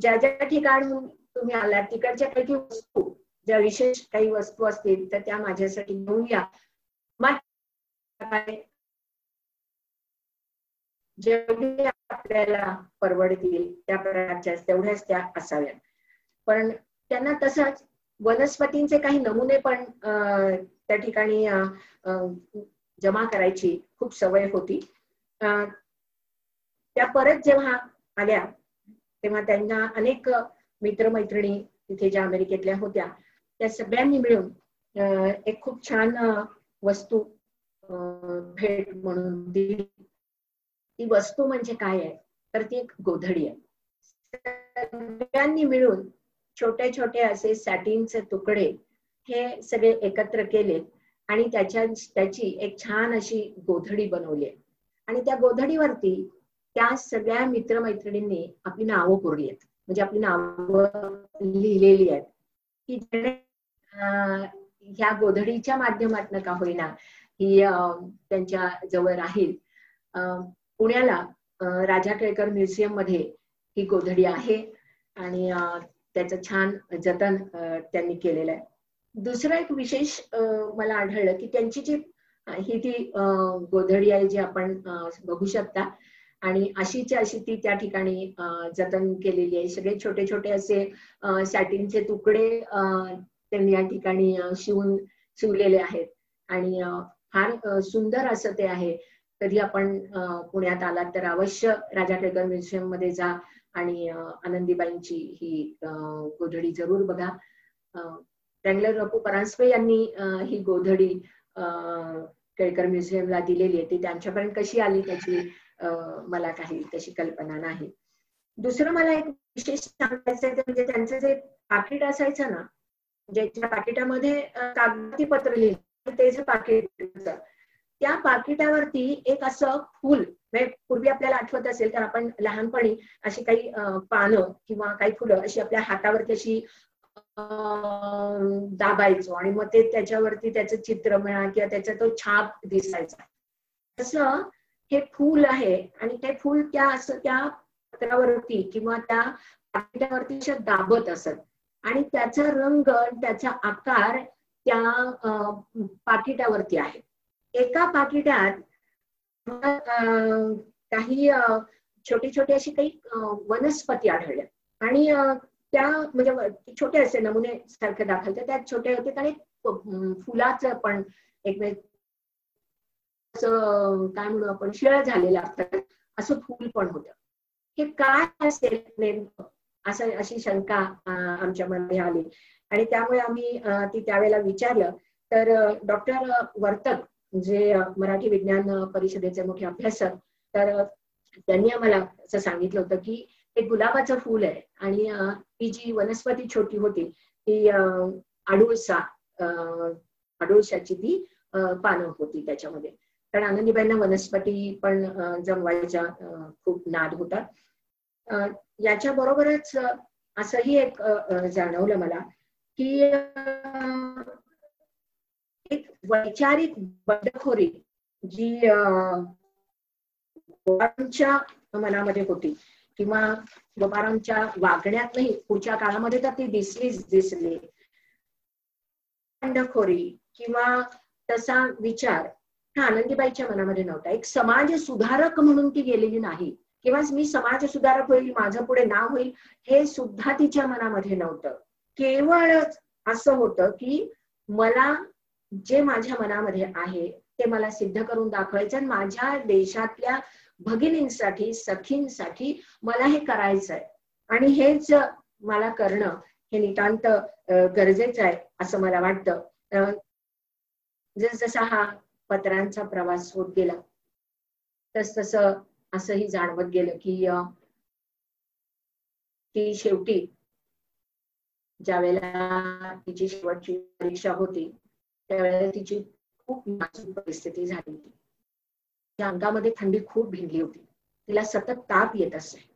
ज्या ज्या ठिकाणहून तुम्ही आलात. तिकडच्या काही वस्तू ज्या विशेष काही वस्तू असतील तर त्या माझ्यासाठी घेऊन या. जेवढे आपल्याला परवडतील त्या प्रकारच्या तेवढ्याच त्या असाव्या पण त्यांना तसंच वनस्पतींचे काही नमुने पण त्या ठिकाणी जमा करायची खूप सवय होती. त्या परत जेव्हा आल्या तेव्हा त्यांना अनेक मित्रमैत्रिणी तिथे ज्या अमेरिकेतल्या होत्या त्या सगळ्यांनी मिळून एक खूप छान वस्तू भेट म्हणून दिली. ती वस्तू म्हणजे काय आहे? तर ती एक गोधडी आहे. सगळ्यांनी मिळून छोटे छोटे असे सॅटिनचे तुकडे हे सगळे एकत्र केले आणि त्याच्या त्याची एक छान अशी गोधडी बनवली आहे. आणि त्या गोधडीवरती त्या सगळ्या मित्रमैत्रिणींनी आपली नावं कोरली आहेत. म्हणजे आपली नावं लिहिलेली आहेत. की ह्या गोधडीच्या माध्यमातून का होईना ही त्यांच्या जवळ राहील. पुण्याला राजा केळकर म्युझियममध्ये ही गोधडी आहे आणि त्याचं छान जतन त्यांनी केलेलं आहे. दुसरं एक विशेष मला आढळलं की त्यांची जी ही ती गोधडी आहे जी आपण बघू शकता आणि अशीच्या अशी ती त्या ठिकाणी जतन केलेली आहे. सगळे छोटे छोटे असे सॅटिनचे तुकडे त्यांनी या ठिकाणी शिवून शिवलेले आहेत. आणि फार सुंदर असं ते आहे. कधी आपण पुण्यात आलात तर अवश्य राजा केळकर म्युझियममध्ये जा आणि आनंदीबाईंची ही गोधडी जरूर बघा. रँगलर रपू परांजपे यांनी ही गोधडी केळकर म्युझियमला दिलेली आहे. ती त्यांच्यापर्यंत कशी आली त्याची? मला काही तशी कल्पना नाही. दुसरं मला एक विशेष सांगायचं म्हणजे त्यांचं जे पाकिट असायचं ना ज्याच्या पाकिटामध्ये कागदी पत्र लिहिलं ते जे पाकिट त्या पाकिटावरती एक असं फुल म्हणजे पूर्वी आपल्याला आठवत असेल तर आपण लहानपणी अशी काही पानं किंवा काही फुलं अशी आपल्या हातावरती अशी दाबायचो आणि मग ते त्याच्यावरती त्याचं चित्र म्हणा किंवा त्याचा तो छाप दिसायचा. तसं हे फूल आहे आणि ते फूल त्या असं त्या पत्रावरती किंवा त्या पाकिटावरती दाबत असत. आणि त्याचा रंग त्याचा आकार त्या पाकिटावरती आहे. एका पाकिटात काही छोटी छोटी अशी काही वनस्पती आढळल्या. आणि त्या म्हणजे छोटे असे नमुने सारखे दाखलते त्यात छोटे होते आणि फुलाचं पण एक काय म्हणू आपण शिळ झालेलं असतं. असं फुल पण होत. हे काय असेल नेमकं? असं अशी शंका आमच्या मध्ये आली. आणि त्यामुळे आम्ही ती त्यावेळेला विचारलं. तर डॉक्टर वर्तक जे मराठी विज्ञान परिषदेचे मुख्य अभ्यासक तर त्यांनी आम्हाला असं सांगितलं होतं की हे गुलाबाचं फूल आहे. आणि ती जी वनस्पती छोटी होती ती आडुळसा आडुळशाची ती पानं होती त्याच्यामध्ये. कारण आनंदीबाईंना वनस्पती पण जमवायच्या खूप नाद होता. याच्या बरोबरच असंही एक जाणवलं मला की एक वैचारिक बंडखोरी जी मनामध्ये होती किंवा गोपारांच्या नाही पुढच्या काळामध्ये तर ती दिसलीच दिसली. बंडखोरी किंवा तसा विचार हा आनंदीबाईच्या मनामध्ये नव्हता. एक समाज सुधारक म्हणून ती गेलेली नाही. किंवा मी समाज सुधारक होईल माझं पुढे नाव होईल हे सुद्धा तिच्या मनामध्ये नव्हतं. केवळच असं होतं की मला जे माझ्या मनामध्ये आहे ते मला सिद्ध करून दाखवायचं आणि माझ्या देशातल्या भगिनींसाठी सखींसाठी मला हे करायचं आहे आणि हेच मला करणं हे नितांत गरजेचं आहे असं मला वाटतं. जस जसा हा पत्रांचा प्रवास होत गेला. तस तस असंही जाणवत गेलं की ती शेवटी ज्या वेळेला तिची शेवटची परीक्षा होती त्यावेळेला तिची खूप नाजूक परिस्थिती झाली होती. त्या अंगामध्ये थंडी खूप भिनली होती. तिला सतत ताप येत असे.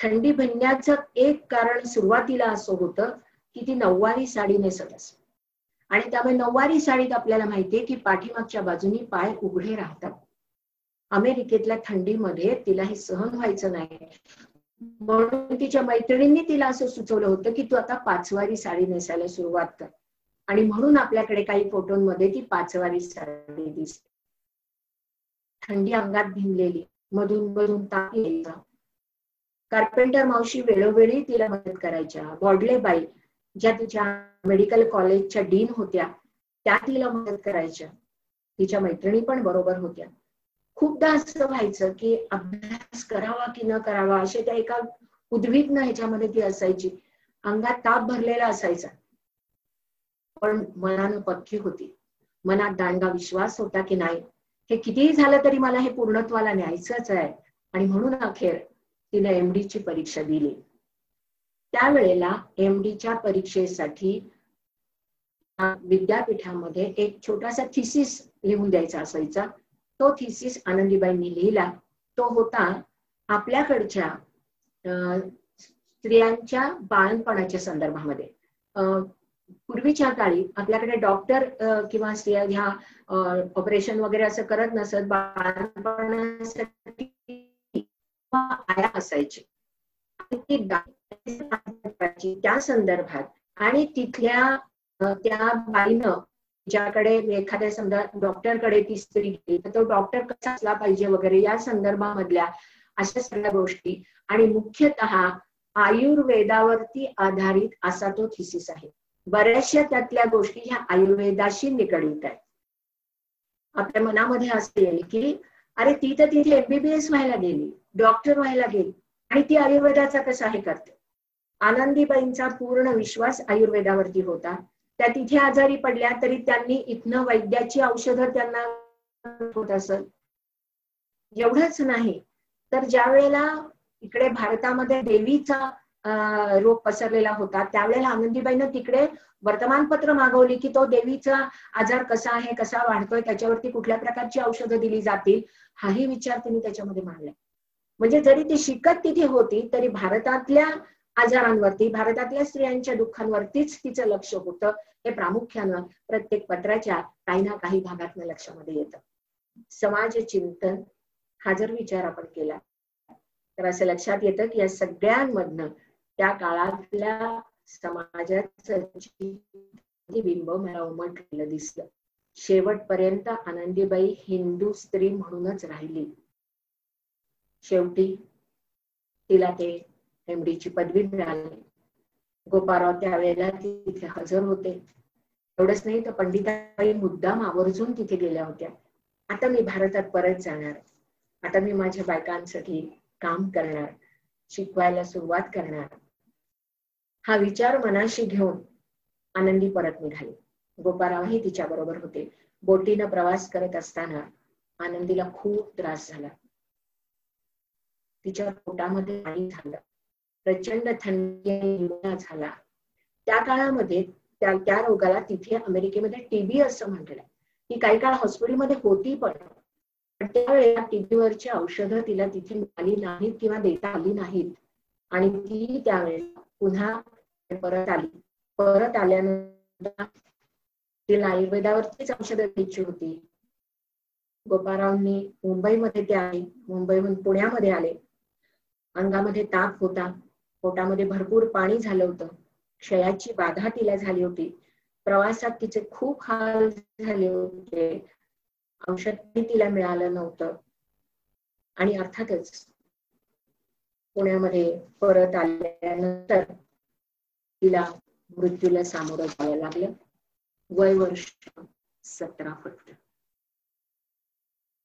थंडी भिनण्याचं एक कारण सुरुवातीला असं होतं की ती नऊवारी साडी नेसत असे. आणि त्यामुळे नऊवारी साडीत आपल्याला माहितीये की पाठीमागच्या बाजूनी पाय उघडे राहतात. अमेरिकेतल्या थंडीमध्ये तिला हे सहन व्हायचं नाही. म्हणून तिच्या मैत्रिणींनी तिला असं सुचवलं होतं की तू आता पाचवारी साडी नेसायला सुरुवात कर. आणि म्हणून आपल्याकडे काही फोटोंमध्ये ती पाचवारी साडी दिसते. थंडी अंगात भिनलेली मधून मधून ताप यायचा. कार्पेंटर मावशी वेळोवेळी तिला मदत करायच्या. बॉडले बाई ज्या तिच्या मेडिकल कॉलेजच्या डीन होत्या त्या तिला मदत करायच्या. तिच्या मैत्रिणी पण बरोबर होत्या. खूपदा असं व्हायचं की अभ्यास करावा की न करावा असे त्या एका उद्विग्न ह्याच्यामध्ये ती असायची. अंगात ताप भरलेला असायचा. पण मनानं पक्की होती. मनात दांडगा विश्वास होता की नाही? हे कितीही झालं तरी मला हे पूर्णत्वाला न्यायचंच आहे. आणि म्हणून अखेर तिने एमडीची परीक्षा दिली. त्यावेळेला एमडीच्या परीक्षेसाठी विद्यापीठामध्ये एक छोटासा थिसिस लिहून द्यायचा असायचा. तो थिसिस आनंदीबाईंनी लिहिला. तो होता आपल्याकडच्या स्त्रियांच्या बाळणपणाच्या संदर्भामध्ये. पूर्वीच्या काळी आपल्याकडे डॉक्टर किंवा स्त्रिया ह्या ऑपरेशन वगैरे असं करत नसत बाळणपणासाठी आया असायची. त्या संदर्भात. आणि तिथल्या त्या बाईनं ज्याकडे एखाद्या समजा डॉक्टरकडे ती स्त्री गेली तर तो डॉक्टर कसा असला पाहिजे वगैरे या संदर्भामधल्या अशा सगळ्या गोष्टी. आणि मुख्यतः आयुर्वेदावरती आधारित असा तो थिसिस आहे. बऱ्याचशा त्यातल्या गोष्टी ह्या आयुर्वेदाशी निगडीत आहेत. आपल्या मनामध्ये असं येईल की अरे ती तर तिथे एमबीबीएस व्हायला गेली डॉक्टर व्हायला गेली आणि ती आयुर्वेदाचा कसा हे करते? आनंदीबाईंचा पूर्ण विश्वास आयुर्वेदावरती होता. त्या तिथे आजारी पडल्या तरी त्यांनी इथनं वैद्याची औषधं त्यांना होत असत. एवढंच नाही तर ज्या वेळेला इकडे भारतामध्ये देवीचा रोग पसरलेला होता त्यावेळेला आनंदीबाईनं तिकडे वर्तमानपत्र मागवली की तो देवीचा आजार कसा आहे कसा वाढतोय त्याच्यावरती कुठल्या प्रकारची औषधं दिली जातील हाही विचार तिने त्याच्यामध्ये मांडला. म्हणजे जरी ती शिकत तिथे होती तरी भारतातल्या आजारांवरती भारतातल्या स्त्रियांच्या दुःखांवरतीच तिचं लक्ष होतं हे प्रामुख्यानं प्रत्येक पत्राच्या काही ना काही भागातनं लक्षामध्ये येतं. समाज चिंतन हा जर विचार आपण केला तर असं लक्षात येतं की या सगळ्यांमधनं त्या काळातल्या समाजाचं बिंब मला उमटलेलं दिसलं शेवटपर्यंत आनंदीबाई हिंदू स्त्री म्हणूनच राहिली. शेवटी तिला ते एमडीची पदवी मिळाली. गोपाराव त्यावेळेला तिथे हजर होते. एवढंच नाही तर पंडिताबाई मुद्दाम आवर्जून तिथे गेल्या होत्या. आता मी भारतात परत जाणार. आता मी माझ्या बायकांसाठी काम करणार. शिकवायला सुरुवात करणार. हा विचार मनाशी घेऊन आनंदी परत निघाली. गोपारावही तिच्या बरोबर होते. बोटीनं प्रवास करत असताना आनंदीला खूप त्रास झाला. तिच्या पोटामध्ये पाणी झालं. प्रचंड थंडी झाला. त्या काळामध्ये त्या त्या रोगाला तिथे अमेरिकेमध्ये टीबी असं म्हटलंय ती काही काळ हॉस्पिटलमध्ये होती पण त्यावेळेला टीबीवरची औषधं तिला तिथे मिळाली नाहीत किंवा देता आली नाहीत. आणि ती त्यावेळेला पुन्हा परत आली. परत आल्यानंतर तिला आयुर्वेदावरतीच औषधं घ्यायची होती. गोपारावनी मुंबईमध्ये ते आले. मुंबईहून पुण्यामध्ये आले. अंगामध्ये ताप होता. पोटामध्ये भरपूर पाणी झालं होतं. क्षयाची बाधा तिला झाली होती. प्रवासात तिचे खूप हाल झाले होते. औषध तिला मिळालं नव्हतं. आणि अर्थातच पुण्यामध्ये परत आल्यानंतर तिला मृत्यूला सामोरं जावं लागलं. वय वर्ष सतरा फक्त.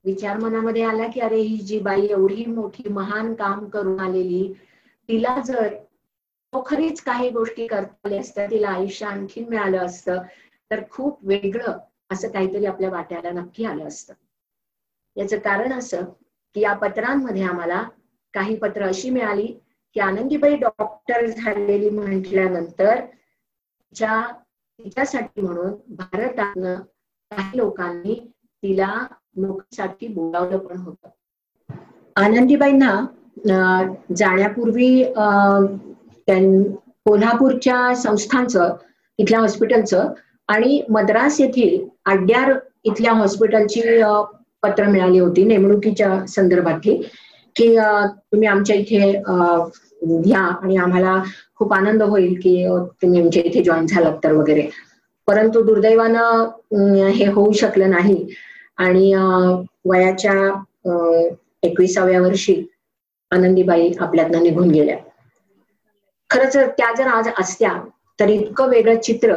विचार मनामध्ये आला की अरे ही जी बाई एवढी मोठी महान काम करून आलेली तिला जर खरीच काही गोष्टी करता आल्या असत्या तिला आयुष्य आणखीन मिळालं असतं तर खूप वेगळं असं काहीतरी आपल्या वाट्याला नक्की आलं असतं. याचं कारण असं की या पत्रांमध्ये आम्हाला काही पत्र अशी मिळाली की आनंदीबाई डॉक्टर झालेली म्हटल्यानंतर तिच्या तिच्यासाठी म्हणून भारतानं काही लोकांनी तिला नोकरीसाठी बोलावलं पण होतं. आनंदीबाईंना जाण्यापूर्वी कोल्हापूरच्या संस्थांचं इथल्या हॉस्पिटलचं आणि मद्रास येथील आड्यार इथल्या हॉस्पिटलची पत्र मिळाली होती नेमणुकीच्या संदर्भातली की तुम्ही आमच्या इथे घ्या आणि आम्हाला खूप आनंद होईल की तुम्ही आमच्या इथे जॉईन झालात तर वगैरे. परंतु दुर्दैवानं हे होऊ शकलं नाही आणि वयाच्या एकविसाव्या वर्षी आनंदीबाई आपल्यातनं निघून गेल्या. खरंच त्या जर आज असत्या तर इतकं वेगळं चित्र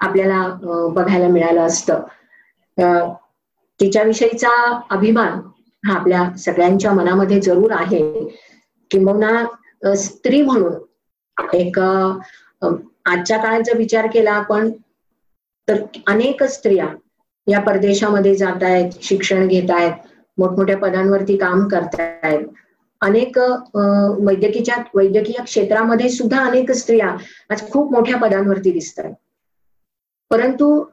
आपल्याला बघायला मिळालं असतं. तिच्याविषयीचा अभिमान हा आपल्या सगळ्यांच्या मनामध्ये जरूर आहे. किंबहुना स्त्री म्हणून एक आजच्या काळात जर विचार केला आपण तर अनेक स्त्रिया या परदेशामध्ये जात आहेत शिक्षण घेत आहेत मोठमोठ्या पदांवरती काम करतायत. अनेक वैद्यकीच्या वैद्यकीय क्षेत्रामध्ये सुद्धा अनेक स्त्रिया आज खूप मोठ्या पदांवरती दिसतात परंतु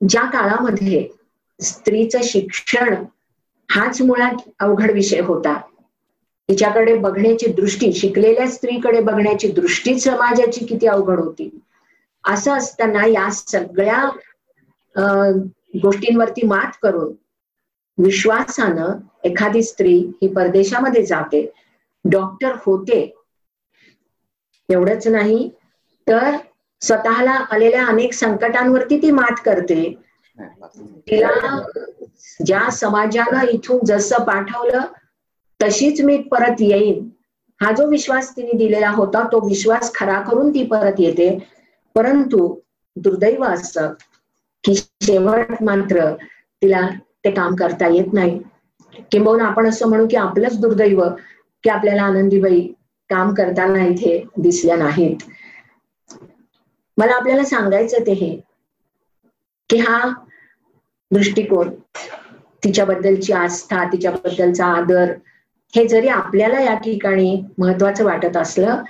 ज्या काळामध्ये स्त्रीचं शिक्षण हाच मुळात अवघड विषय होता. तिच्याकडे बघण्याची दृष्टी शिकलेल्या स्त्रीकडे बघण्याची दृष्टी समाजाची किती अवघड होती. असं असताना या सगळ्या गोष्टींवरती मात करून विश्वासानं एखादी स्त्री ही परदेशामध्ये जाते. डॉक्टर होते. एवढंच नाही तर स्वतःला आलेल्या अनेक संकटांवरती ती मात करते. तिला ज्या समाजानं इथून जसं पाठवलं तशीच मी परत येईन. हा जो विश्वास तिने दिलेला होता तो विश्वास खरा करून ती परत येते. परंतु दुर्दैव असतं की शेवट मात्र तिला ते काम करता येत नाही. किंबहुना आपण असं म्हणू की आपलंच दुर्दैव की आपल्याला आनंदीबाई काम करताना इथे दिसल्या नाहीत. मला आपल्याला सांगायचं ते हे की हा दृष्टिकोन तिच्याबद्दलची आस्था तिच्याबद्दलचा आदर हे जरी आपल्याला या ठिकाणी महत्वाचं वाटत असलं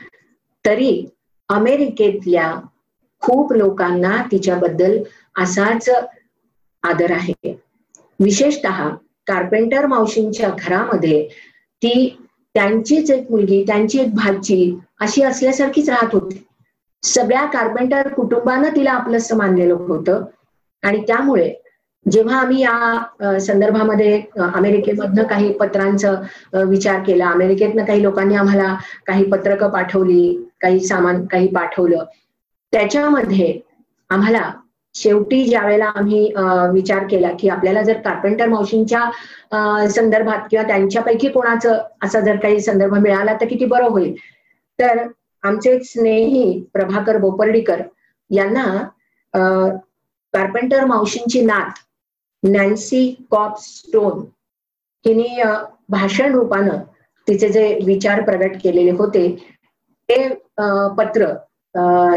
तरी अमेरिकेतल्या खूप लोकांना तिच्याबद्दल असाच आदर आहे. विशेषत कार्पेंटर मावशींच्या घरामध्ये ती त्यांचीच एक मुलगी त्यांची एक भाजी अशी असल्यासारखीच राहत होती. सगळ्या कार्पेंटर कुटुंबानं तिला आपलंसं मानलेलं होतं. आणि त्यामुळे जेव्हा आम्ही या संदर्भामध्ये अमेरिकेमधनं काही पत्रांचं विचार केला अमेरिकेतनं काही लोकांनी आम्हाला काही पत्रकं पाठवली काही सामान काही पाठवलं त्याच्यामध्ये आम्हाला शेवटी ज्या वेळेला आम्ही विचार केला की आपल्याला जर कार्पेंटर मावशींच्या संदर्भात किंवा त्यांच्यापैकी कोणाचं असा जर काही संदर्भ मिळाला तर किती बरं होईल? तर आमचे स्नेही प्रभाकर बोपर्डीकर यांना कार्पेंटर मावशींची नात नॅन्सी कॉप स्टोन हिने भाषण रूपानं तिचे जे विचार प्रगट केलेले होते ते पत्र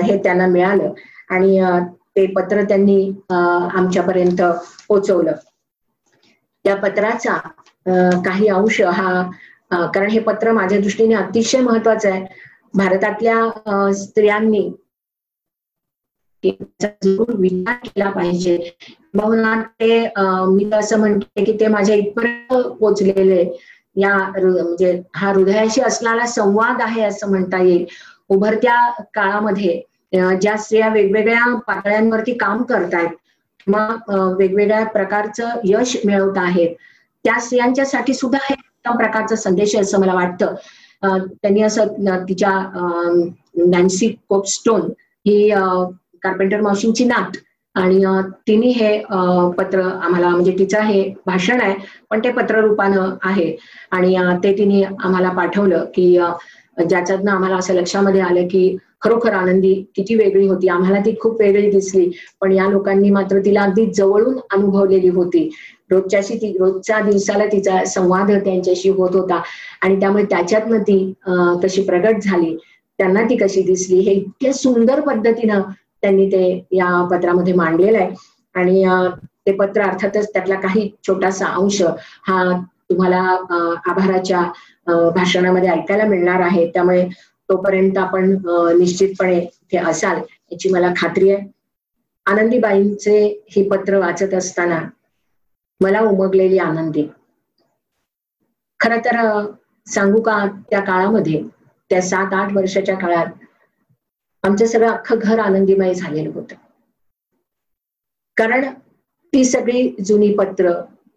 हे त्यांना मिळालं. आणि ते पत्र त्यांनी आमच्यापर्यंत पोचवलं. त्या पत्राचा काही अंश हा कारण हे पत्र माझ्या दृष्टीने अतिशय महत्वाचं आहे. भारतातल्या स्त्रियांनी विचार केला पाहिजे. म्हणून ते मी असं म्हणते की ते माझ्या इथपर्यंत पोचलेले या म्हणजे हा हृदयाशी असणारा संवाद आहे असं म्हणता येईल. उभरत्या काळामध्ये ज्या स्त्रिया वेगवेगळ्या पातळ्यांवरती काम करतायत किंवा वेगवेगळ्या प्रकारचं यश मिळवत आहेत त्या स्त्रियांच्यासाठी सुद्धा हे उत्तम प्रकारचा संदेश असं मला वाटतं. त्यांनी असं तिच्या नॅन्सी कोपस्टोन ही कार्पेंटर मावशींची नात आणि तिने हे पत्र आम्हाला म्हणजे तिचं हे भाषण आहे पण ते पत्ररूपानं आहे. आणि ते तिने आम्हाला पाठवलं की ज्याच्यातनं आम्हाला असं लक्षामध्ये आलं की खरोखर आनंदी किती वेगळी होती. आम्हाला ती खूप वेगळी दिसली. पण या लोकांनी मात्र तिला अगदी जवळून अनुभवलेली होती. रोजच्याशी ती रोजच्या दिवसाला तिचा संवाद त्यांच्याशी होत होता. आणि त्यामुळे त्याच्यातनं ती कशी प्रगट झाली. त्यांना ती कशी दिसली हे इतक्या सुंदर पद्धतीनं त्यांनी ते या पत्रामध्ये मांडलेलं आहे. आणि ते पत्र अर्थातच त्यातला काही छोटासा अंश हा तुम्हाला आभाराच्या भाषणामध्ये ऐकायला मिळणार आहे. त्यामुळे तोपर्यंत आपण निश्चितपणे ते असाल याची मला खात्री आहे. आनंदीबाईंचे हे पत्र वाचत असताना मला उमगलेली आनंदी. खर तर सांगू का त्या काळामध्ये त्या सात आठ वर्षाच्या काळात आमचं सगळं अख्खं घर आनंदीमय झालेलं होतं. कारण ती सगळी जुनी पत्र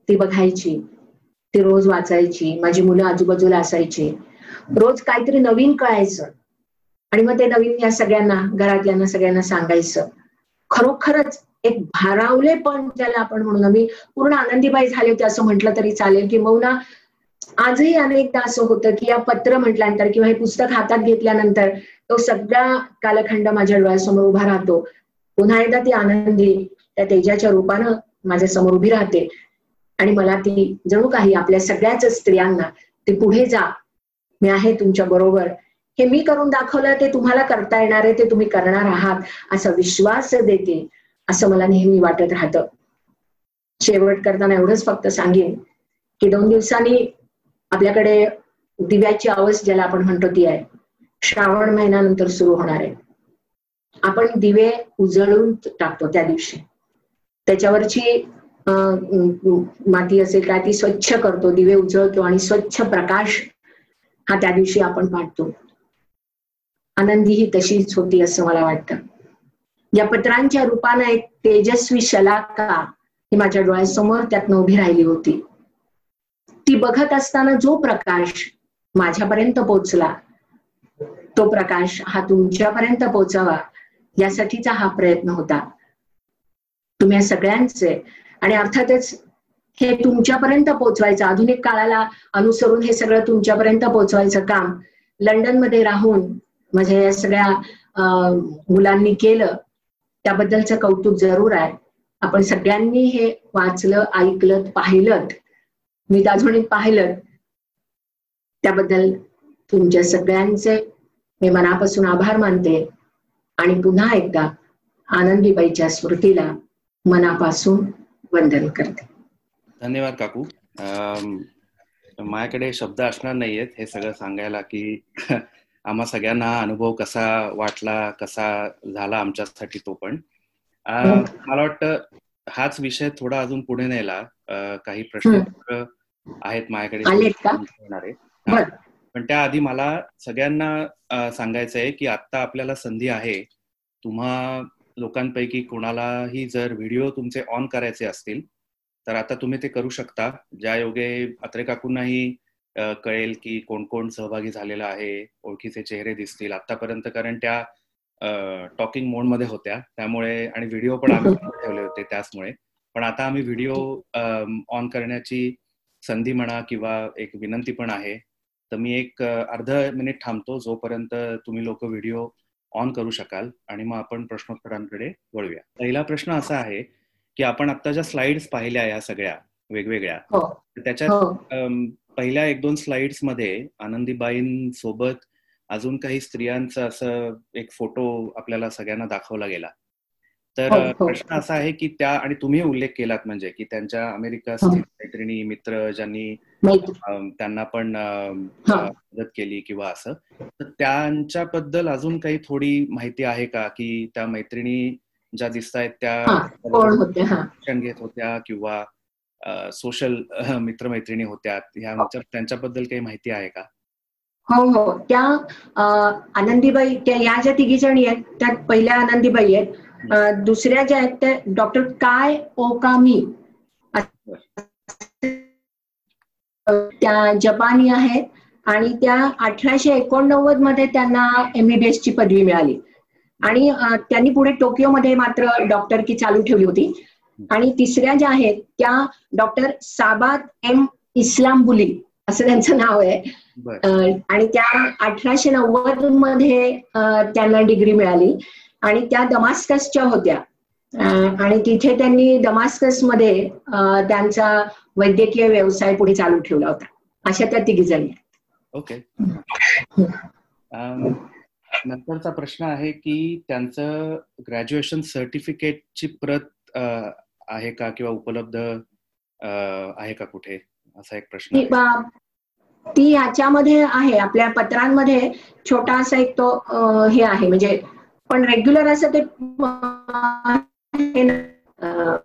ती बघायची ती रोज वाचायची माझी मुलं आजूबाजूला असायची. रोज काहीतरी नवीन कळायचं. आणि मग ते नवीन या सगळ्यांना घरातल्यांना सगळ्यांना सांगायचं. खरोखरच एक भारावले पण ज्याला आपण म्हणून मी पूर्ण आनंदीबाई झाले होते असं म्हटलं तरी चालेल की आजही अनेकदा असं होतं की या पत्र म्हटल्यानंतर किंवा हे पुस्तक हातात घेतल्यानंतर तो सगळा कालखंड माझ्या डोळ्यासमोर उभा राहतो. पुन्हा एकदा ती आनंदी त्या तेजाच्या रूपानं माझ्यासमोर उभी राहते. आणि मला ती जणू काही आपल्या सगळ्याच स्त्रियांना ते पुढे जा मी आहे तुमच्या बरोबर. हे मी करून दाखवलं ते तुम्हाला करता येणार आहे ते तुम्ही करणार आहात असा विश्वास देते असं मला नेहमी वाटत राहतं. शेवट करताना एवढंच फक्त सांगेन की दोन दिवसांनी आपल्याकडे दिव्याची आवाज ज्याला आपण म्हणतो ती आहे श्रावण महिन्यानंतर सुरू होणार आहे. आपण दिवे उजळून टाकतो त्या दिवशी. त्याच्यावरची माती असेल काय ती स्वच्छ करतो. दिवे उजळतो आणि स्वच्छ प्रकाश हा त्या दिवशी आपण पाठतो आनंदी ही तशीच होती असं मला वाटतं. या पत्रांच्या रूपानं एक तेजस्वी शलाका ही माझ्या डोळ्यासमोर त्यातनं उभी राहिली होती. ती बघत असताना जो प्रकाश माझ्यापर्यंत पोचला तो प्रकाश हा तुमच्यापर्यंत पोचावा यासाठीचा हा प्रयत्न होता. तुम्ही सगळ्यांचे आणि अर्थातच हे तुमच्यापर्यंत पोचवायचं आधुनिक काळाला अनुसरून हे सगळं तुमच्यापर्यंत पोचवायचं काम लंडनमध्ये राहून माझ्या या सगळ्या मुलांनी केलं त्याबद्दलचं कौतुक जरूर आहे. आपण सगळ्यांनी हे वाचलं ऐकलं पाहिलं मी दाजवणीत पाहिलं. त्याबद्दल तुमच्या सगळ्यांचे मी मनापासून आभार मानते आणि पुन्हा एकदा आनंदीबाईच्या स्मृतीला मनापासून वंदन करते. धन्यवाद काकू. माझ्याकडे शब्द असणार नाहीयेत. हे सगळं सांगायला की [LAUGHS] आम्हा सगळ्यांना अनुभव कसा वाटला कसा झाला आमच्यासाठी तो पण. मला वाटतं हाच विषय थोडा अजून पुढे नेला. काही प्रश्न आहेत माझ्याकडे. पण त्याआधी मला सगळ्यांना सांगायचं आहे की आता आपल्याला संधी आहे. तुम्हा लोकांपैकी कोणालाही जर व्हिडिओ तुमचे ऑन करायचे असतील तर आता तुम्ही ते करू शकता. ज्या योगे अत्रे काकूंनाही कळेल की कोण कोण सहभागी झालेला आहे ओळखीचे चेहरे दिसतील आतापर्यंत कारण त्या टॉकिंग मोडमध्ये होत्या. त्यामुळे आणि व्हिडिओ पण आम्ही [LAUGHS] ठेवले होते त्याचमुळे. पण आता आम्ही व्हिडिओ ऑन करण्याची संधी म्हणा किंवा एक विनंती पण आहे. तर मी एक अर्ध मिनिट थांबतो. जोपर्यंत तुम्ही लोक व्हिडिओ ऑन करू शकाल आणि मग आपण प्रश्नोत्तरांकडे वळूया पहिला प्रश्न असा आहे की आपण आता ज्या स्लाइड्स पाहिल्या या सगळ्या वेगवेगळ्या हो. त्याच्यात हो. पहिल्या एक दोन स्लाइड्समध्ये आनंदीबाईंसोबत अजून काही स्त्रियांचा असं एक फोटो आपल्याला सगळ्यांना दाखवला गेला तर हो, हो. प्रश्न असा आहे की त्या आणि तुम्ही उल्लेख केलात म्हणजे की त्यांच्या अमेरिका मैत्रिणी मित्र ज्यांनी त्यांना पण मदत केली किंवा असं. तर त्यांच्याबद्दल अजून काही थोडी माहिती आहे का? की त्या मैत्रिणी ज्या दिसत आहेत त्या शिक्षण घेत होत्या किंवा सोशल मित्रमैत्रिणी होत्या ह्या त्यांच्याबद्दल काही माहिती आहे का? हो हो. त्या आनंदीबाई त्या या ज्या तिघी जणी आहेत त्या पहिल्या आनंदीबाई आहेत. दुसऱ्या ज्या आहेत त्या डॉक्टर काय ओकामी? त्या जपानी आहेत आणि त्या अठराशे एकोणनव्वदमध्ये त्यांना एमबीबीएस ची पदवी मिळाली. आणि त्यांनी पुढे टोकियोमध्ये मात्र डॉक्टर की चालू ठेवली होती. आणि तिसऱ्या ज्या आहेत त्या डॉक्टर साबात एम इस्लामबुली असं त्यांचं नाव आहे. आणि त्या अठराशे नव्वदमध्ये त्यांना डिग्री मिळाली. आणि त्या दमास्कसच्या होत्या. आणि तिथे त्यांनी दमास्कसमध्ये त्यांचा वैद्यकीय व्यवसाय पुढे चालू ठेवला होता. अशा त्या तिघी जणी ओके. नंतरचा प्रश्न आहे की त्यांचं ग्रॅज्युएशन सर्टिफिकेटची प्रत आहे का किंवा उपलब्ध आहे का कुठे? असा एक प्रश्न ती ह्याच्यामध्ये आहे. आपल्या पत्रांमध्ये छोटा असा एक तो हे आहे. म्हणजे पण रेग्युलर असं ते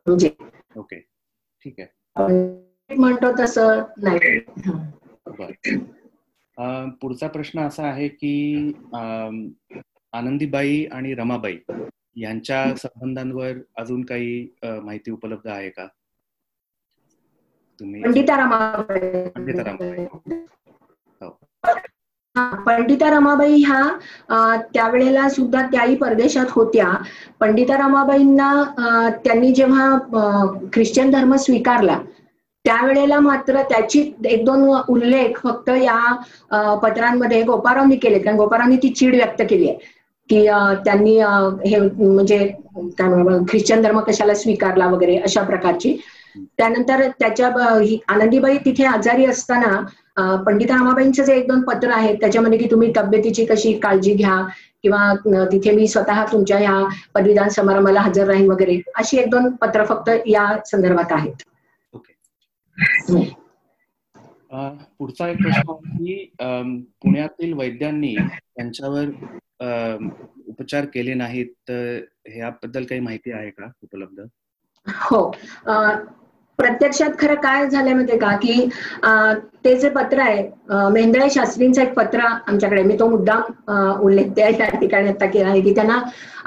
म्हणजे ओके ठीक आहे. म्हणतो तसं नाही. पुढचा प्रश्न असा आहे की आनंदीबाई आणि रमाबाई यांच्या संबंधांवर अजून काही माहिती उपलब्ध आहे का? तुम्ही पंडिता रमाबाई. पंडिता रमाबाई. हो. पंडिता रमाबाई ह्या त्यावेळेला सुद्धा त्याही परदेशात होत्या. पंडिता रमाबाईंना त्यांनी जेव्हा ख्रिश्चन धर्म स्वीकारला त्यावेळेला मात्र त्याची एक दोन उल्लेख फक्त या पत्रांमध्ये गोपारावनी केले. कारण गोपारावनी ती चीड व्यक्त केली आहे. की त्यांनी हे म्हणजे काय ख्रिश्चन धर्म कशाला स्वीकारला वगैरे अशा प्रकारची. त्यानंतर त्याच्या आनंदीबाई तिथे आजारी असताना पंडित रामाबाईंचं जे एक दोन पत्र आहेत त्याच्यामध्ये की तुम्ही तब्येतीची कशी काळजी घ्या किंवा तिथे मी स्वतः तुमच्या या पदवीदान समारंभाला हजर राहीन वगैरे अशी एक दोन पत्र फक्त या संदर्भात आहेत. ओके. पुढचा एक प्रश्न की पुण्यातील वैद्यांनी त्यांच्यावर उपचार केले नाहीत तर ह्याबद्दल काही माहिती आहे का उपलब्ध? हो. प्रत्यक्षात खरं काय झालंय माहितीये का? की ते जे पत्र आहे मेंदळे शास्त्रींचं एक पत्र आमच्याकडे मी तो मुद्दाम उल्लेख त्या ठिकाणी आता केला आहे की त्यांना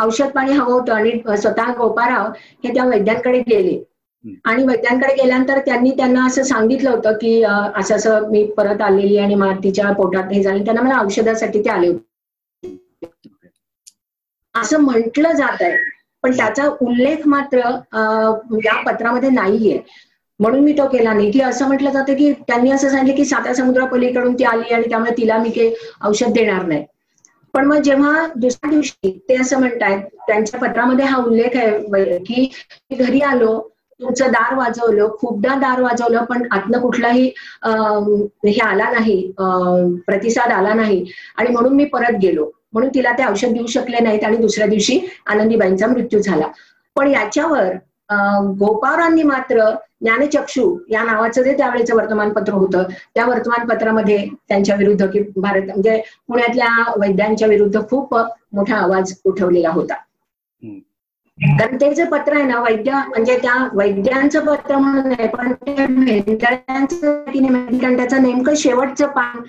औषध पाणी हवं होतं आणि स्वतः गोपाराव हे त्या वैद्यांकडे गेले. आणि वैद्यांकडे गेल्यानंतर त्यांनी त्यांना असं सांगितलं होतं की असं असं मी परत आलेली आणि तिच्या पोटात हे झाले त्यांना मला औषधासाठी ते आले होते. असं म्हटलं जात आहे. पण त्याचा उल्लेख मात्र या पत्रामध्ये नाहीये. म्हणून मी तो केला नाही. की असं म्हटलं जातं की त्यांनी असं सांगितलं की साता समुद्रापलीकडून ती आली आणि त्यामुळे तिला मी काही औषध देणार नाही. पण मग जेव्हा दुसऱ्या दिवशी ते असं म्हणतायत त्यांच्या पत्रामध्ये हा उल्लेख आहे की घरी आलो तुमचं दार वाजवलं खूपदा दार वाजवलं पण आतनं कुठलाही हे आला नाही प्रतिसाद आला नाही. आणि म्हणून मी परत गेलो. म्हणून तिला ते औषध देऊ शकले नाहीत आणि दुसऱ्या दिवशी आनंदीबाईंचा मृत्यू झाला. पण याच्यावर गोपावरांनी मात्र ज्ञानचक्षू या नावाचं जे त्यावेळेचं वर्तमानपत्र होतं त्या वर्तमानपत्रामध्ये त्यांच्या विरुद्ध की भारत म्हणजे पुण्यातल्या वैद्यांच्या विरुद्ध खूप मोठा आवाज उठवलेला होता. कारण ते जे पत्र आहे ना वैद्य म्हणजे त्या वैद्यांचं पत्र म्हणून आहे पण ते त्याचं नेमकं शेवटचं पान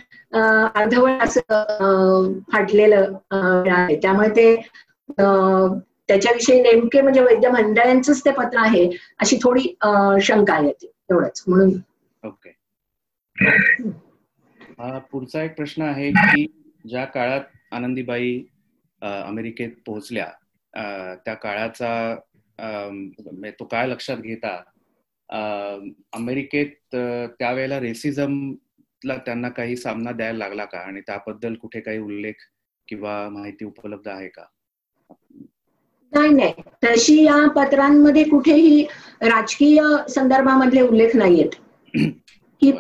अर्धवळ असं फाटलेलं आहे. त्यामुळे ते त्याच्याविषयी नेमके म्हणजे वैद्य मंडळांचंच ते पत्र आहे अशी थोडी शंका येते एवढंच. म्हणून ओके. पुढचा एक प्रश्न आहे की ज्या काळात आनंदीबाई अमेरिकेत पोहोचल्या त्या काळाचा म्हणजे तो काळ लक्षात घेता अमेरिकेत त्यावेळेला रेसिझमला त्यांना काही सामना द्यायला लागला का? आणि त्याबद्दल कुठे काही उल्लेख किंवा माहिती उपलब्ध आहे का? नाही नाही. तशी या पत्रांमध्ये कुठेही राजकीय संदर्भामधले उल्लेख नाहीयेत. [CLEARS THROAT] की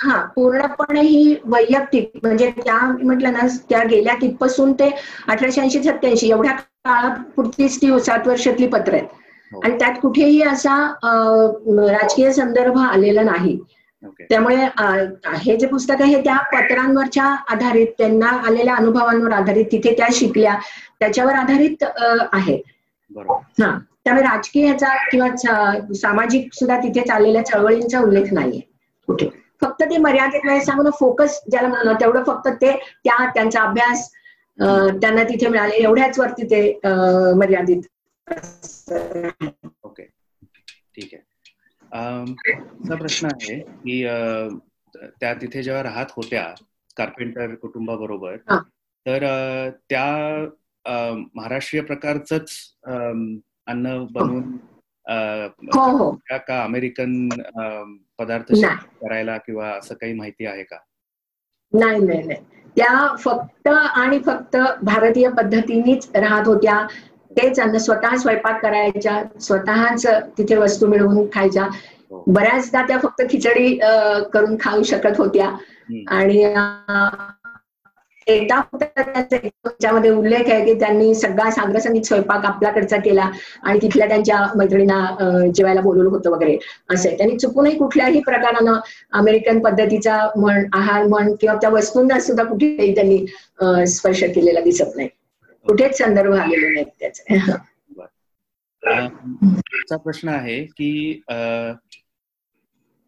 हा पूर्णपणे ही वैयक्तिक म्हणजे त्या म्हटलं ना त्या गेल्या तिथपासून ते अठराशे ऐंशी सत्याऐंशी एवढ्या काळापुरतीच ती सात वर्षातली पत्र आहेत. हो. आणि त्यात कुठेही असा राजकीय संदर्भ आलेला नाही. त्यामुळे हे जे पुस्तक आहे त्या पत्रांवरच्या आधारित त्यांना आलेल्या अनुभवांवर आधारित तिथे त्या शिकल्या त्याच्यावर आधारित आहे. हा. त्यामुळे राजकीय ह्याचा किंवा सामाजिक सुद्धा तिथे चाललेल्या चळवळींचा उल्लेख नाहीये. कुठे. फक्त ते मर्यादित वेळेस सांगून फोकस ज्याला म्हणणं तेवढं फक्त ते त्या त्यांचा अभ्यास त्यांना तिथे मिळाले एवढ्याच वरती ते मर्यादित ओके. ठीक आहे. प्रश्न आहे की त्या तिथे जेव्हा राहत होत्या कार्पेंटर कुटुंबाबरोबर तर त्या महाराष्ट्रीय प्रकारच अन्न बनवून हो, हो. का अमेरिकन पदार्थ करायला किंवा असं काही माहिती आहे का? नाही नाही नाही. त्या फक्त आणि फक्त भारतीय पद्धतीनेच राहत होत्या. तेच अन्न स्वतः स्वयंपाक करायच्या स्वतःच तिथे वस्तू मिळवून खायच्या. हो. बऱ्याचदा त्या फक्त खिचडी करून खाऊ शकत होत्या. आणि त्याच्यामध्ये उल्लेख आहे की त्यांनी सगळा सांग्रसंगीत स्वयंपाक आपल्याकडचा केला आणि तिथल्या त्यांच्या मैत्रिणींना जेवायला बोलवलं होतं वगैरे. असं त्यांनी चुकूनही कुठल्याही प्रकारानं अमेरिकन पद्धतीचा म्हण आहार म्हण किंवा त्या वस्तूंना सुद्धा कुठेही त्यांनी स्पर्श केलेला दिसत नाही. कुठेच संदर्भ आलेले नाहीत त्याचे. प्रश्न आहे की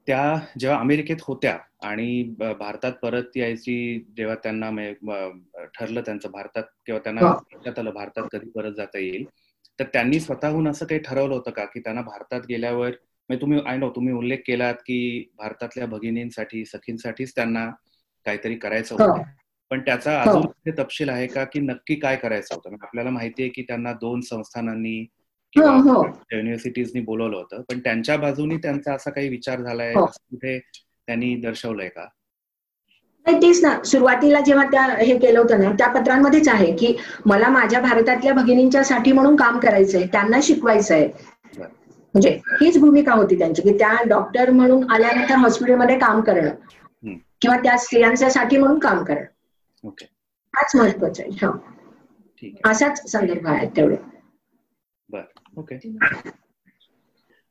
त्या जेव्हा अमेरिकेत होत्या आणि भारतात परत यायची जेव्हा त्यांना ठरलं त्यांचं भारतात किंवा त्यांना लक्षात आलं भारतात कधी परत जाता येईल तर त्यांनी स्वतःहून असं काही ठरवलं होतं का की त्यांना भारतात गेल्यावर म्हणजे तुम्ही आय नो तुम्ही उल्लेख केलात की भारतातल्या भगिनींसाठी सखींसाठीच त्यांना काहीतरी करायचं होतं. पण त्याचा अजून तपशील आहे का की नक्की काय करायचं होतं? म्हणजे आपल्याला माहिती आहे की त्यांना दोन संस्थानांनी किंवा युनिव्हर्सिटीजनी बोलवलं होतं. पण त्यांच्या बाजूनी त्यांचा असा काही विचार झालाय कुठे त्यांनी दर्शवलंय का? नाही तेच ना. सुरुवातीला जेव्हा त्या हे केलं होतं ना त्या पत्रांमध्येच आहे की मला माझ्या भारतातल्या भगिनींच्या साठी म्हणून काम करायचंय त्यांना शिकवायचंय. म्हणजे हीच भूमिका होती त्यांची की त्या डॉक्टर म्हणून आल्यानंतर हॉस्पिटलमध्ये काम करणं. किंवा त्या स्त्रियांच्यासाठी म्हणून काम करणं. हाच महत्वाचं आहे. असाच संदर्भ आहे तेवढे. ओके.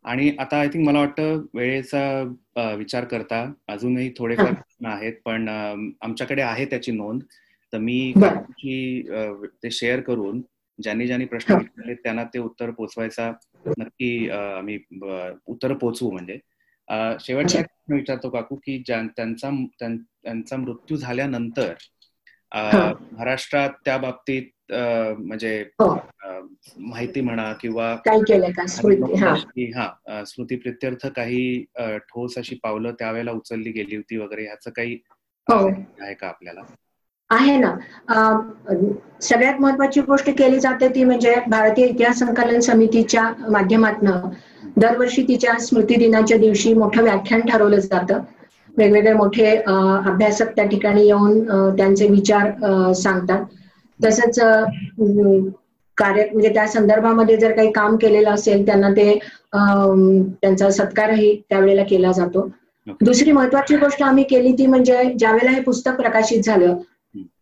आणि आता आय थिंक मला वाटतं वेळेचा विचार करता अजूनही थोडेफार प्रश्न आहेत पण आमच्याकडे आहे त्याची नोंद. तर मी ते शेअर करून ज्यांनी ज्यांनी प्रश्न विचारले त्यांना ते उत्तर पोचवायचा नक्की आम्ही उत्तर पोचवू म्हणजे. शेवटचा प्रश्न विचारतो काकू की त्यांचा त्यांचा मृत्यू झाल्यानंतर महाराष्ट्रात त्या बाबतीत म्हणजे हो. माहिती म्हणा किंवा हा. स्मृती प्रित्यर्थ काही ठोस अशी पावलं त्यावेळेला उचलली गेली होती वगैरे ह्याचं काही हो. आहे का आपल्याला? आहे ना. सगळ्यात महत्वाची गोष्ट केली जाते ती म्हणजे भारतीय इतिहास संकलन समितीच्या माध्यमातून दरवर्षी तिच्या स्मृती दिनाच्या दिवशी मोठं व्याख्यान ठरवलं जातं. वेगवेगळे मोठे अभ्यासक त्या ठिकाणी येऊन त्यांचे विचार सांगतात. तसंच कार्य म्हणजे त्या संदर्भामध्ये जर काही काम केलेलं असेल त्यांना ते त्यांचा सत्कारही त्यावेळेला केला जातो. दुसरी महत्वाची गोष्ट आम्ही केली ती म्हणजे ज्यावेळेला हे पुस्तक प्रकाशित झालं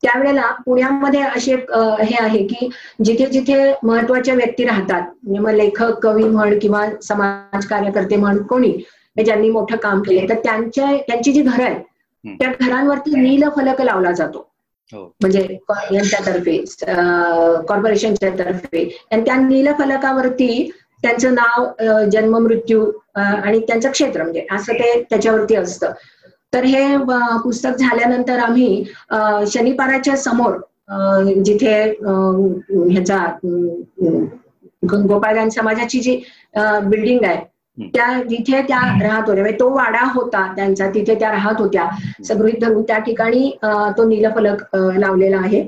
त्यावेळेला पुण्यामध्ये असे हे आहे की जिथे जिथे महत्त्वाच्या व्यक्ती राहतात म्हणजे मग लेखक कवी म्हण किंवा समाज कार्यकर्ते म्हण कोणी ज्यांनी मोठं काम केले तर त्यांच्या त्यांची जी घरं आहेत त्या घरांवरती नील फलक लावला जातो. म्हणजे म्हणजे यांच्यातर्फे कॉर्पोरेशनच्या तर्फे आणि त्या नीलफलकावरती त्यांचं नाव जन्म मृत्यू आणि त्यांचं क्षेत्र म्हणजे असं ते त्याच्यावरती असतं. तर हे पुस्तक झाल्यानंतर आम्ही शनिपाराच्या समोर जिथे ह्याचा गोपाळगान समाजाची जी बिल्डिंग आहे त्या जिथे त्या राहत होत्या म्हणजे तो वाडा होता त्यांचा तिथे त्या राहत होत्या. सगळीत धरून त्या ठिकाणी तो नीलफलक लावलेला आहे.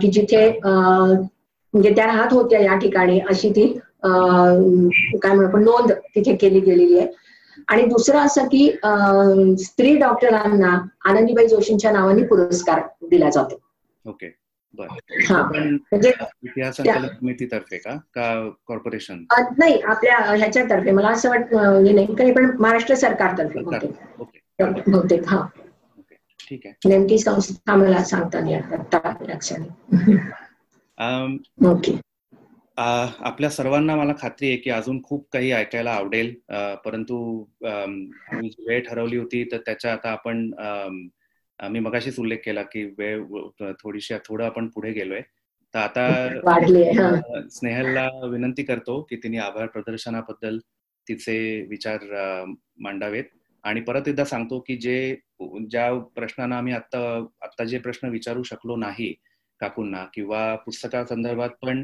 की जिथे म्हणजे त्या राहत होत्या या ठिकाणी अशी ती काय म्हणतो नोंद तिथे केली गेलेली आहे. आणि दुसरं असं की स्त्री डॉक्टरांना आनंदीबाई जोशींच्या नावाने पुरस्कार दिला जातो. ओके. म्हणजे इतिहास समितीतर्फे का? का कॉर्पोरेशन नाही आपल्या ह्याच्यातर्फे. मला असं वाटतं नेमकं पण महाराष्ट्र सरकारतर्फे बहुतेक. हा. ठीक आहे. नेमकी संस्था मला सांगता नाही ओके. आपल्या सर्वांना मला खात्री आहे की अजून खूप काही ऐकायला आवडेल. परंतु वेळ ठरवली होती तर त्याच्या आता आपण मी मगाशीच उल्लेख केला की वेळ थोडीशी थोडं आपण पुढे गेलोय. तर आता [LAUGHS] स्नेहलला विनंती करतो की तिने आभार प्रदर्शनाबद्दल तिचे विचार मांडावेत. आणि परत एकदा सांगतो की जे ज्या प्रश्नांना आम्ही आता आता जे प्रश्न विचारू शकलो नाही काकूंना किंवा पुस्तका संदर्भात पण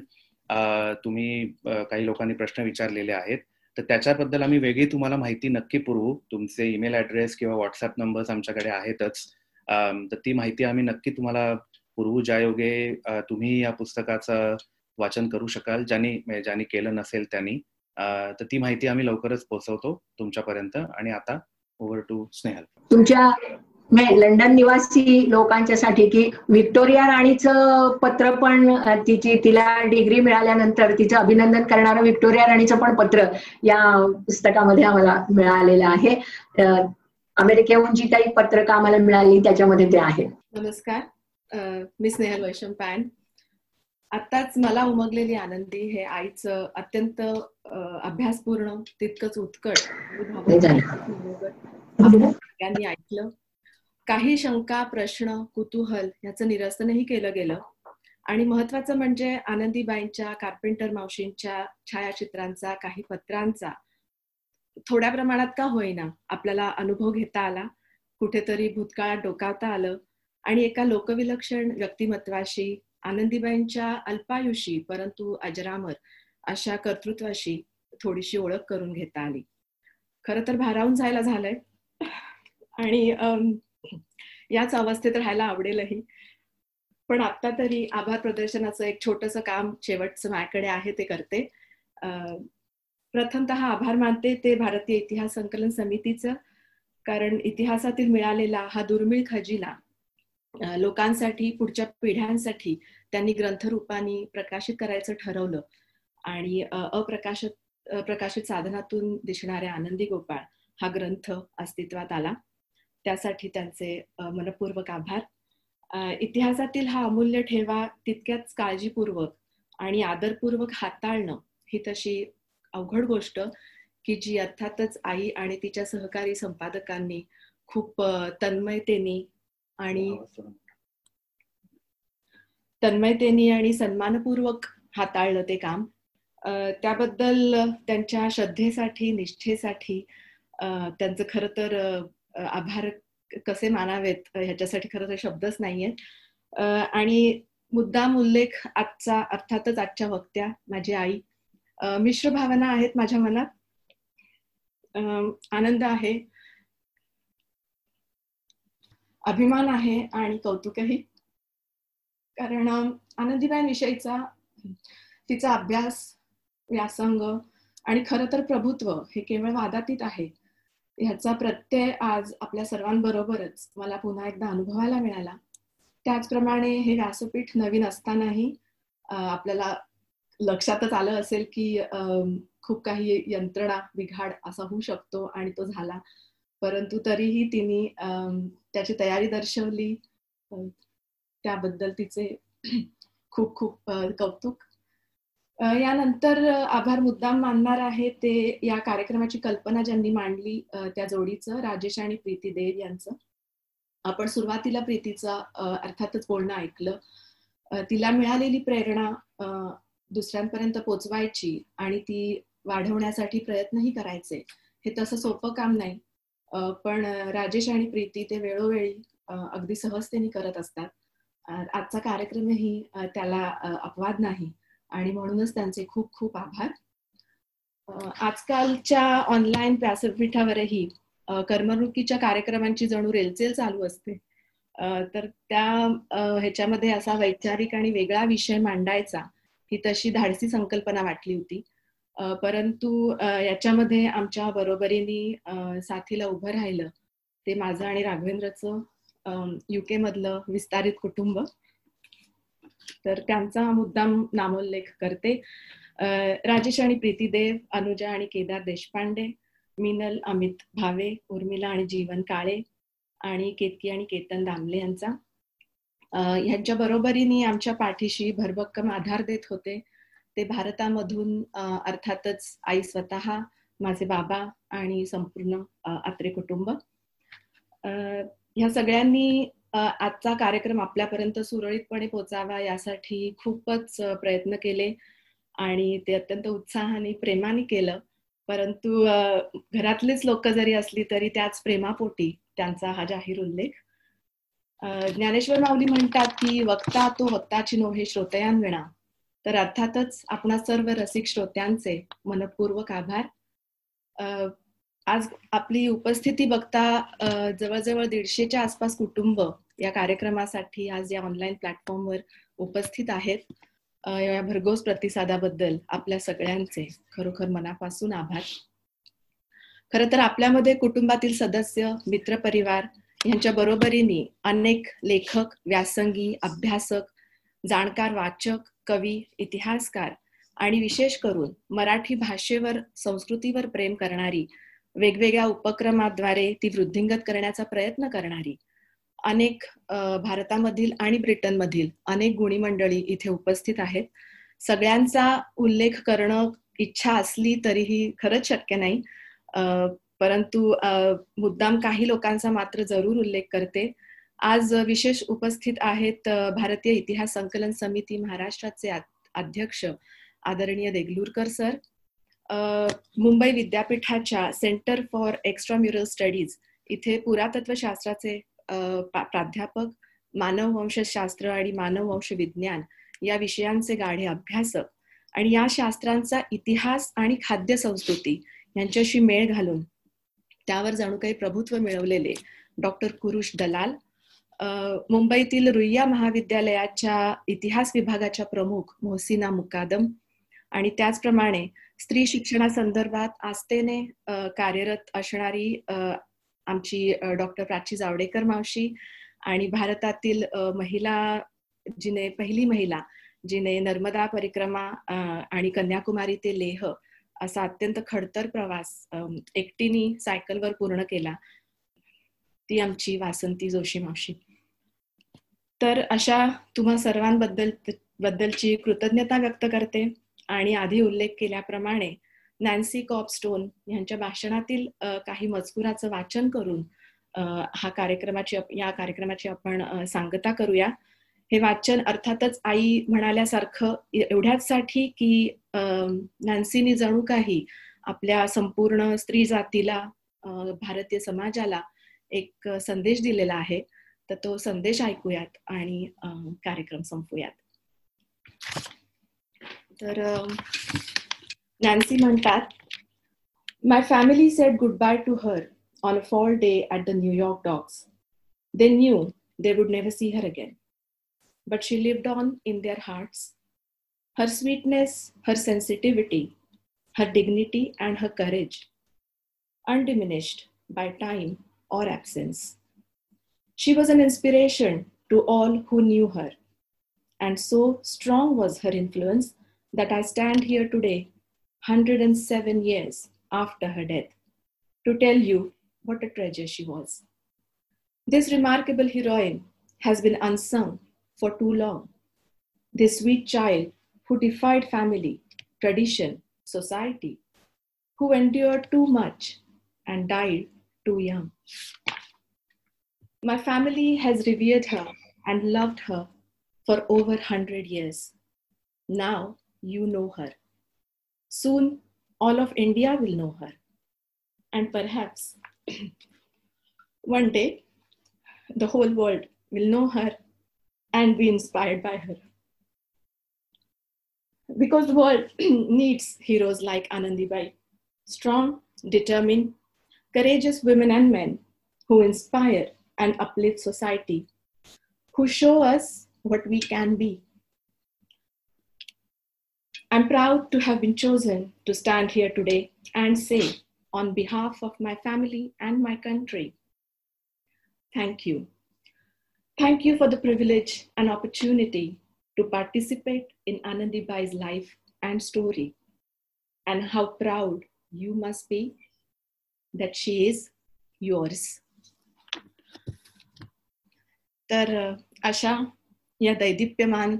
तुम्ही काही लोकांनी प्रश्न विचारलेले आहेत तर त्याच्याबद्दल आम्ही वेगळी तुम्हाला माहिती नक्की पुरवू. तुमचे ईमेल ऍड्रेस किंवा व्हॉट्सअप नंबर्स आमच्याकडे आहेतच. तर ती माहिती आम्ही नक्की तुम्हाला पूर्वू ज्यायोगे तुम्ही या पुस्तकाचं वाचन करू शकाल ज्यांनी ज्यांनी केलं नसेल त्यांनी. तर ती माहिती आम्ही लवकरच पोहोचवतो तुमच्यापर्यंत आणि आता ओव्हर टू स्नेहल. तुमच्या म्हणजे लंडन निवासी लोकांच्यासाठी की व्हिक्टोरिया राणीचं पत्र पण तिची तिला डिग्री मिळाल्यानंतर तिचं अभिनंदन करणारं व्हिक्टोरिया राणीचं पण पत्र या पुस्तकामध्ये आम्हाला मिळालेलं आहे. अमेरिकेहून जी काही पत्रकं आम्हाला मिळाली त्याच्यामध्ये ते आहे नमस्कार. मी स्नेहल वैशम पॅन. आताच मला उमगलेली आनंदी हे आईचं अत्यंत अभ्यासपूर्ण तितकंच उत्कट सगळ्यांनी ऐकलं. काही शंका प्रश्न कुतूहल याचं निरसनही केलं गेलं. आणि महत्वाचं म्हणजे आनंदीबाईंच्या कार्पेंटर मावशींच्या छायाचित्रांचा काही पत्रांचा थोड्या प्रमाणात का होईना आपल्याला अनुभव घेता आला कुठेतरी भूतकाळात डोकावता आलं आणि एका लोकविलक्षण व्यक्तिमत्वाशी आनंदीबाईंच्या अल्पायुषी परंतु अजरामर अशा कर्तृत्वाशी थोडीशी ओळख करून घेता आली. खर तर भारावून जायला झालंय. आणि याच अवस्थेत राहायला आवडेलही. पण आता तरी आभार प्रदर्शनाचं एक छोटस काम शेवटचं माझ्याकडे आहे ते करते. प्रथमतः आभार मानते ते भारतीय इतिहास संकलन समितीचं कारण इतिहासातील मिळालेला हा दुर्मिळ खजिना लोकांसाठी पुढच्या पिढ्यांसाठी त्यांनी ग्रंथरूपाने प्रकाशित करायचं ठरवलं. आणि अप्रकाशित प्रकाशित साधनातून दिसणाऱ्या आनंदी गोपाळ हा ग्रंथ अस्तित्वात आला. त्यासाठी त्यांचे मनपूर्वक आभार. इतिहासातील हा अमूल्य ठेवा तितक्याच काळजीपूर्वक आणि आदरपूर्वक हाताळणं ही तशी अवघड गोष्ट की जी अर्थातच आई आणि तिच्या सहकारी संपादकांनी खूप तन्मयतेने आणि तन्मयतेने आणि सन्मानपूर्वक हाताळलं ते काम. त्याबद्दल त्यांच्या श्रद्धेसाठी निष्ठेसाठी त्यांचं खर तर आभार कसे मानावेत ह्याच्यासाठी खरं तर शब्दच नाहीयेत आणि मुद्दाम उल्लेख आजचा अर्थातच आजच्या वक्त्या माझी आई मिश्र भावना आहेत माझ्या मनात. आनंद आहे. अभिमान आहे आणि कौतुकही. कारण आनंदीबाई विषयीचा तिचा अभ्यास व्यासंग आणि खर तर प्रभुत्व हे केवळ वादातीत आहे. ह्याचा प्रत्यय आज आपल्या सर्वांबरोबरच मला पुन्हा एकदा अनुभवायला मिळाला. त्याचप्रमाणे हे व्यासपीठ नवीन असतानाही आपल्याला लक्षातच आलं असेल की खूप काही यंत्रणा बिघाड असा होऊ शकतो आणि तो झाला. परंतु तरीही तिने त्याची तयारी दर्शवली. त्याबद्दल तिचे खूप खूप कौतुक. यानंतर आभार मुद्दाम मानणार आहे ते या कार्यक्रमाची कल्पना ज्यांनी मांडली त्या जोडीचं राजेश आणि प्रीती देव यांचं. आपण सुरुवातीला प्रीतीचं अर्थातच बोलणं ऐकलं. तिला मिळालेली प्रेरणा दुसऱ्यांपर्यंत पोचवायची आणि ती वाढवण्यासाठी प्रयत्नही करायचे. हे तसं सोपं काम नाही. पण राजेश आणि प्रीती ते वेळोवेळी अगदी सहजतेने करत असतात. आजचा कार्यक्रमही त्याला अपवाद नाही. आणि म्हणूनच त्यांचे खूप खूप आभार. आजकालच्या ऑनलाईन व्यासपीठावरही करमणुकीच्या कार्यक्रमांची जणू रेलचेल चालू असते. तर त्या ह्याच्यामध्ये असा वैचारिक आणि वेगळा विषय मांडायचा. ही तशी धाडसी संकल्पना वाटली होती. परंतु याच्यामध्ये आमच्या बरोबरीने साथीला उभं राहिलं. ते माझं आणि राघवेंद्रचं युके मधलं विस्तारित कुटुंब. तर त्यांचा मुद्दाम नामोल्लेख करते. राजेश आणि प्रीती देव अनुजा आणि केदार देशपांडे मिनल अमित भावे उर्मिला आणि जीवन काळे आणि केतकी आणि केतन दामले यांचा. ह्यांच्या बरोबरीने आमच्या पाठीशी भरभक्कम आधार देत होते. ते भारतामधून अर्थातच आई स्वतः माझे बाबा आणि संपूर्ण आत्रे कुटुंब. ह्या सगळ्यांनी आजचा कार्यक्रम आपल्यापर्यंत सुरळीतपणे पोचावा यासाठी खूपच प्रयत्न केले आणि ते अत्यंत उत्साहाने प्रेमाने केलं. परंतु घरातलीच लोक जरी असली तरी त्याच प्रेमापोटी त्यांचा हा जाहीर उल्लेख ज्ञानेश्वर माऊली म्हणतात की वक्ता तो वक्ताची नोहे श्रोतयांविणा तर अर्थातच आपणा सर्व रसिक श्रोत्यांचे मनपूर्वक आभार. आज आपली उपस्थिती बघता जवळजवळ दीडशेच्या आसपास कुटुंब या कार्यक्रमासाठी आज या ऑनलाईन प्लॅटफॉर्मवर उपस्थित आहेत. या भरघोस प्रतिसादाबद्दल आपल्या सगळ्यांचे खरोखर मनापासून आभार. खर तर आपल्यामध्ये कुटुंबातील सदस्य मित्रपरिवार यांच्या बरोबरीने अनेक लेखक व्यासंगी अभ्यासक जाणकार वाचक कवी इतिहासकार आणि विशेष करून मराठी भाषेवर संस्कृतीवर प्रेम करणारी वेगवेगळ्या उपक्रमाद्वारे ती वृद्धिंगत करण्याचा प्रयत्न करणारी अनेक भारतामधील आणि ब्रिटनमधील अनेक गुणी मंडळी इथे उपस्थित आहेत. सगळ्यांचा उल्लेख करणं इच्छा असली तरीही खरंच शक्य नाही. परंतु मुद्दाम काही लोकांचा मात्र जरूर उल्लेख करते. आज विशेष उपस्थित आहेत भारतीय इतिहास संकलन समिती महाराष्ट्राचे अध्यक्ष आदरणीय देगलूरकर सर मुंबई विद्यापीठाच्या सेंटर फॉर एक्स्ट्राम्युरल स्टडीज इथे पुरातत्व शास्त्राचे प्राध्यापक मानववंशशास्त्र आणि मानववंश विज्ञान या विषयांचे गाढे अभ्यासक आणि या शास्त्रांचा इतिहास आणि खाद्य संस्कृती यांच्याशी मेळ घालून त्यावर जणू काही प्रभुत्व मिळवलेले डॉक्टर कुरुष दलाल. मुंबईतील रुईया महाविद्यालयाच्या इतिहास विभागाच्या प्रमुख मोहसिना मुकादम आणि त्याचप्रमाणे स्त्री शिक्षणासंदर्भात आस्थेने कार्यरत असणारी आमची डॉक्टर प्राची जावडेकर मावशी आणि भारतातील महिला जिने पहिली महिला जिने नर्मदा परिक्रमा आणि कन्याकुमारी ते लेह असा अत्यंत खडतर प्रवास एकटीने सायकलवर पूर्ण केला ती आमची वासंती जोशी मावशी. तर अशा तुम्हा सर्वांबद्दल बद्दलची कृतज्ञता व्यक्त करते आणि आधी उल्लेख केल्याप्रमाणे नॅन्सी कॉपस्टोन यांच्या भाषणातील काही मजकुराचं वाचन करून हा कार्यक्रमाची या कार्यक्रमाची आपण सांगता करूया. हे वाचन अर्थातच आई म्हणाल्यासारखं एवढ्याचसाठी की नॅन्सीनी जणू काही आपल्या संपूर्ण स्त्री जातीला भारतीय समाजाला एक संदेश दिलेला आहे तर तो संदेश ऐकूयात आणि कार्यक्रम संपूयात. तर नॅन्सी म्हणतात my family said goodbye to her on a fall day at the New York dogs they knew they would never see her again but she lived on in their hearts. Her sweetness, her sensitivity, her dignity, and her courage, undiminished by time or absence. She was an inspiration to all who knew her, and so strong was her influence that I stand here today, 107 years after her death, to tell you what a treasure she was. This remarkable heroine has been unsung for too long. This sweet child who defied family, tradition, society, who endured too much and died too young. My family has revered her and loved her for over 100 years. Now you know her. Soon all of India will know her. And perhaps [CLEARS THROAT] one day the whole world will know her and be inspired by her. Because the [CLEARS THROAT] world needs heroes like Anandibai, strong, determined, courageous women and men who inspire and uplift society, who show us what we can be. I'm proud to have been chosen to stand here today and say, on behalf of my family and my country, thank you. Thank you for the privilege and opportunity to participate in Anandibai's life and story, and how proud you must be that she is yours. तर अशा या दैदिप्यमान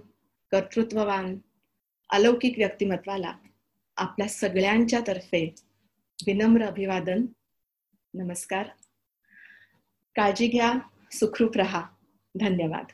कर्तृत्ववान अलौकिक व्यक्तिमत्वाला आपल्या सगळ्यांच्या तर्फे विनम्र अभिवादन नमस्कार काळजी घ्या सुखरूप रहा धन्यवाद.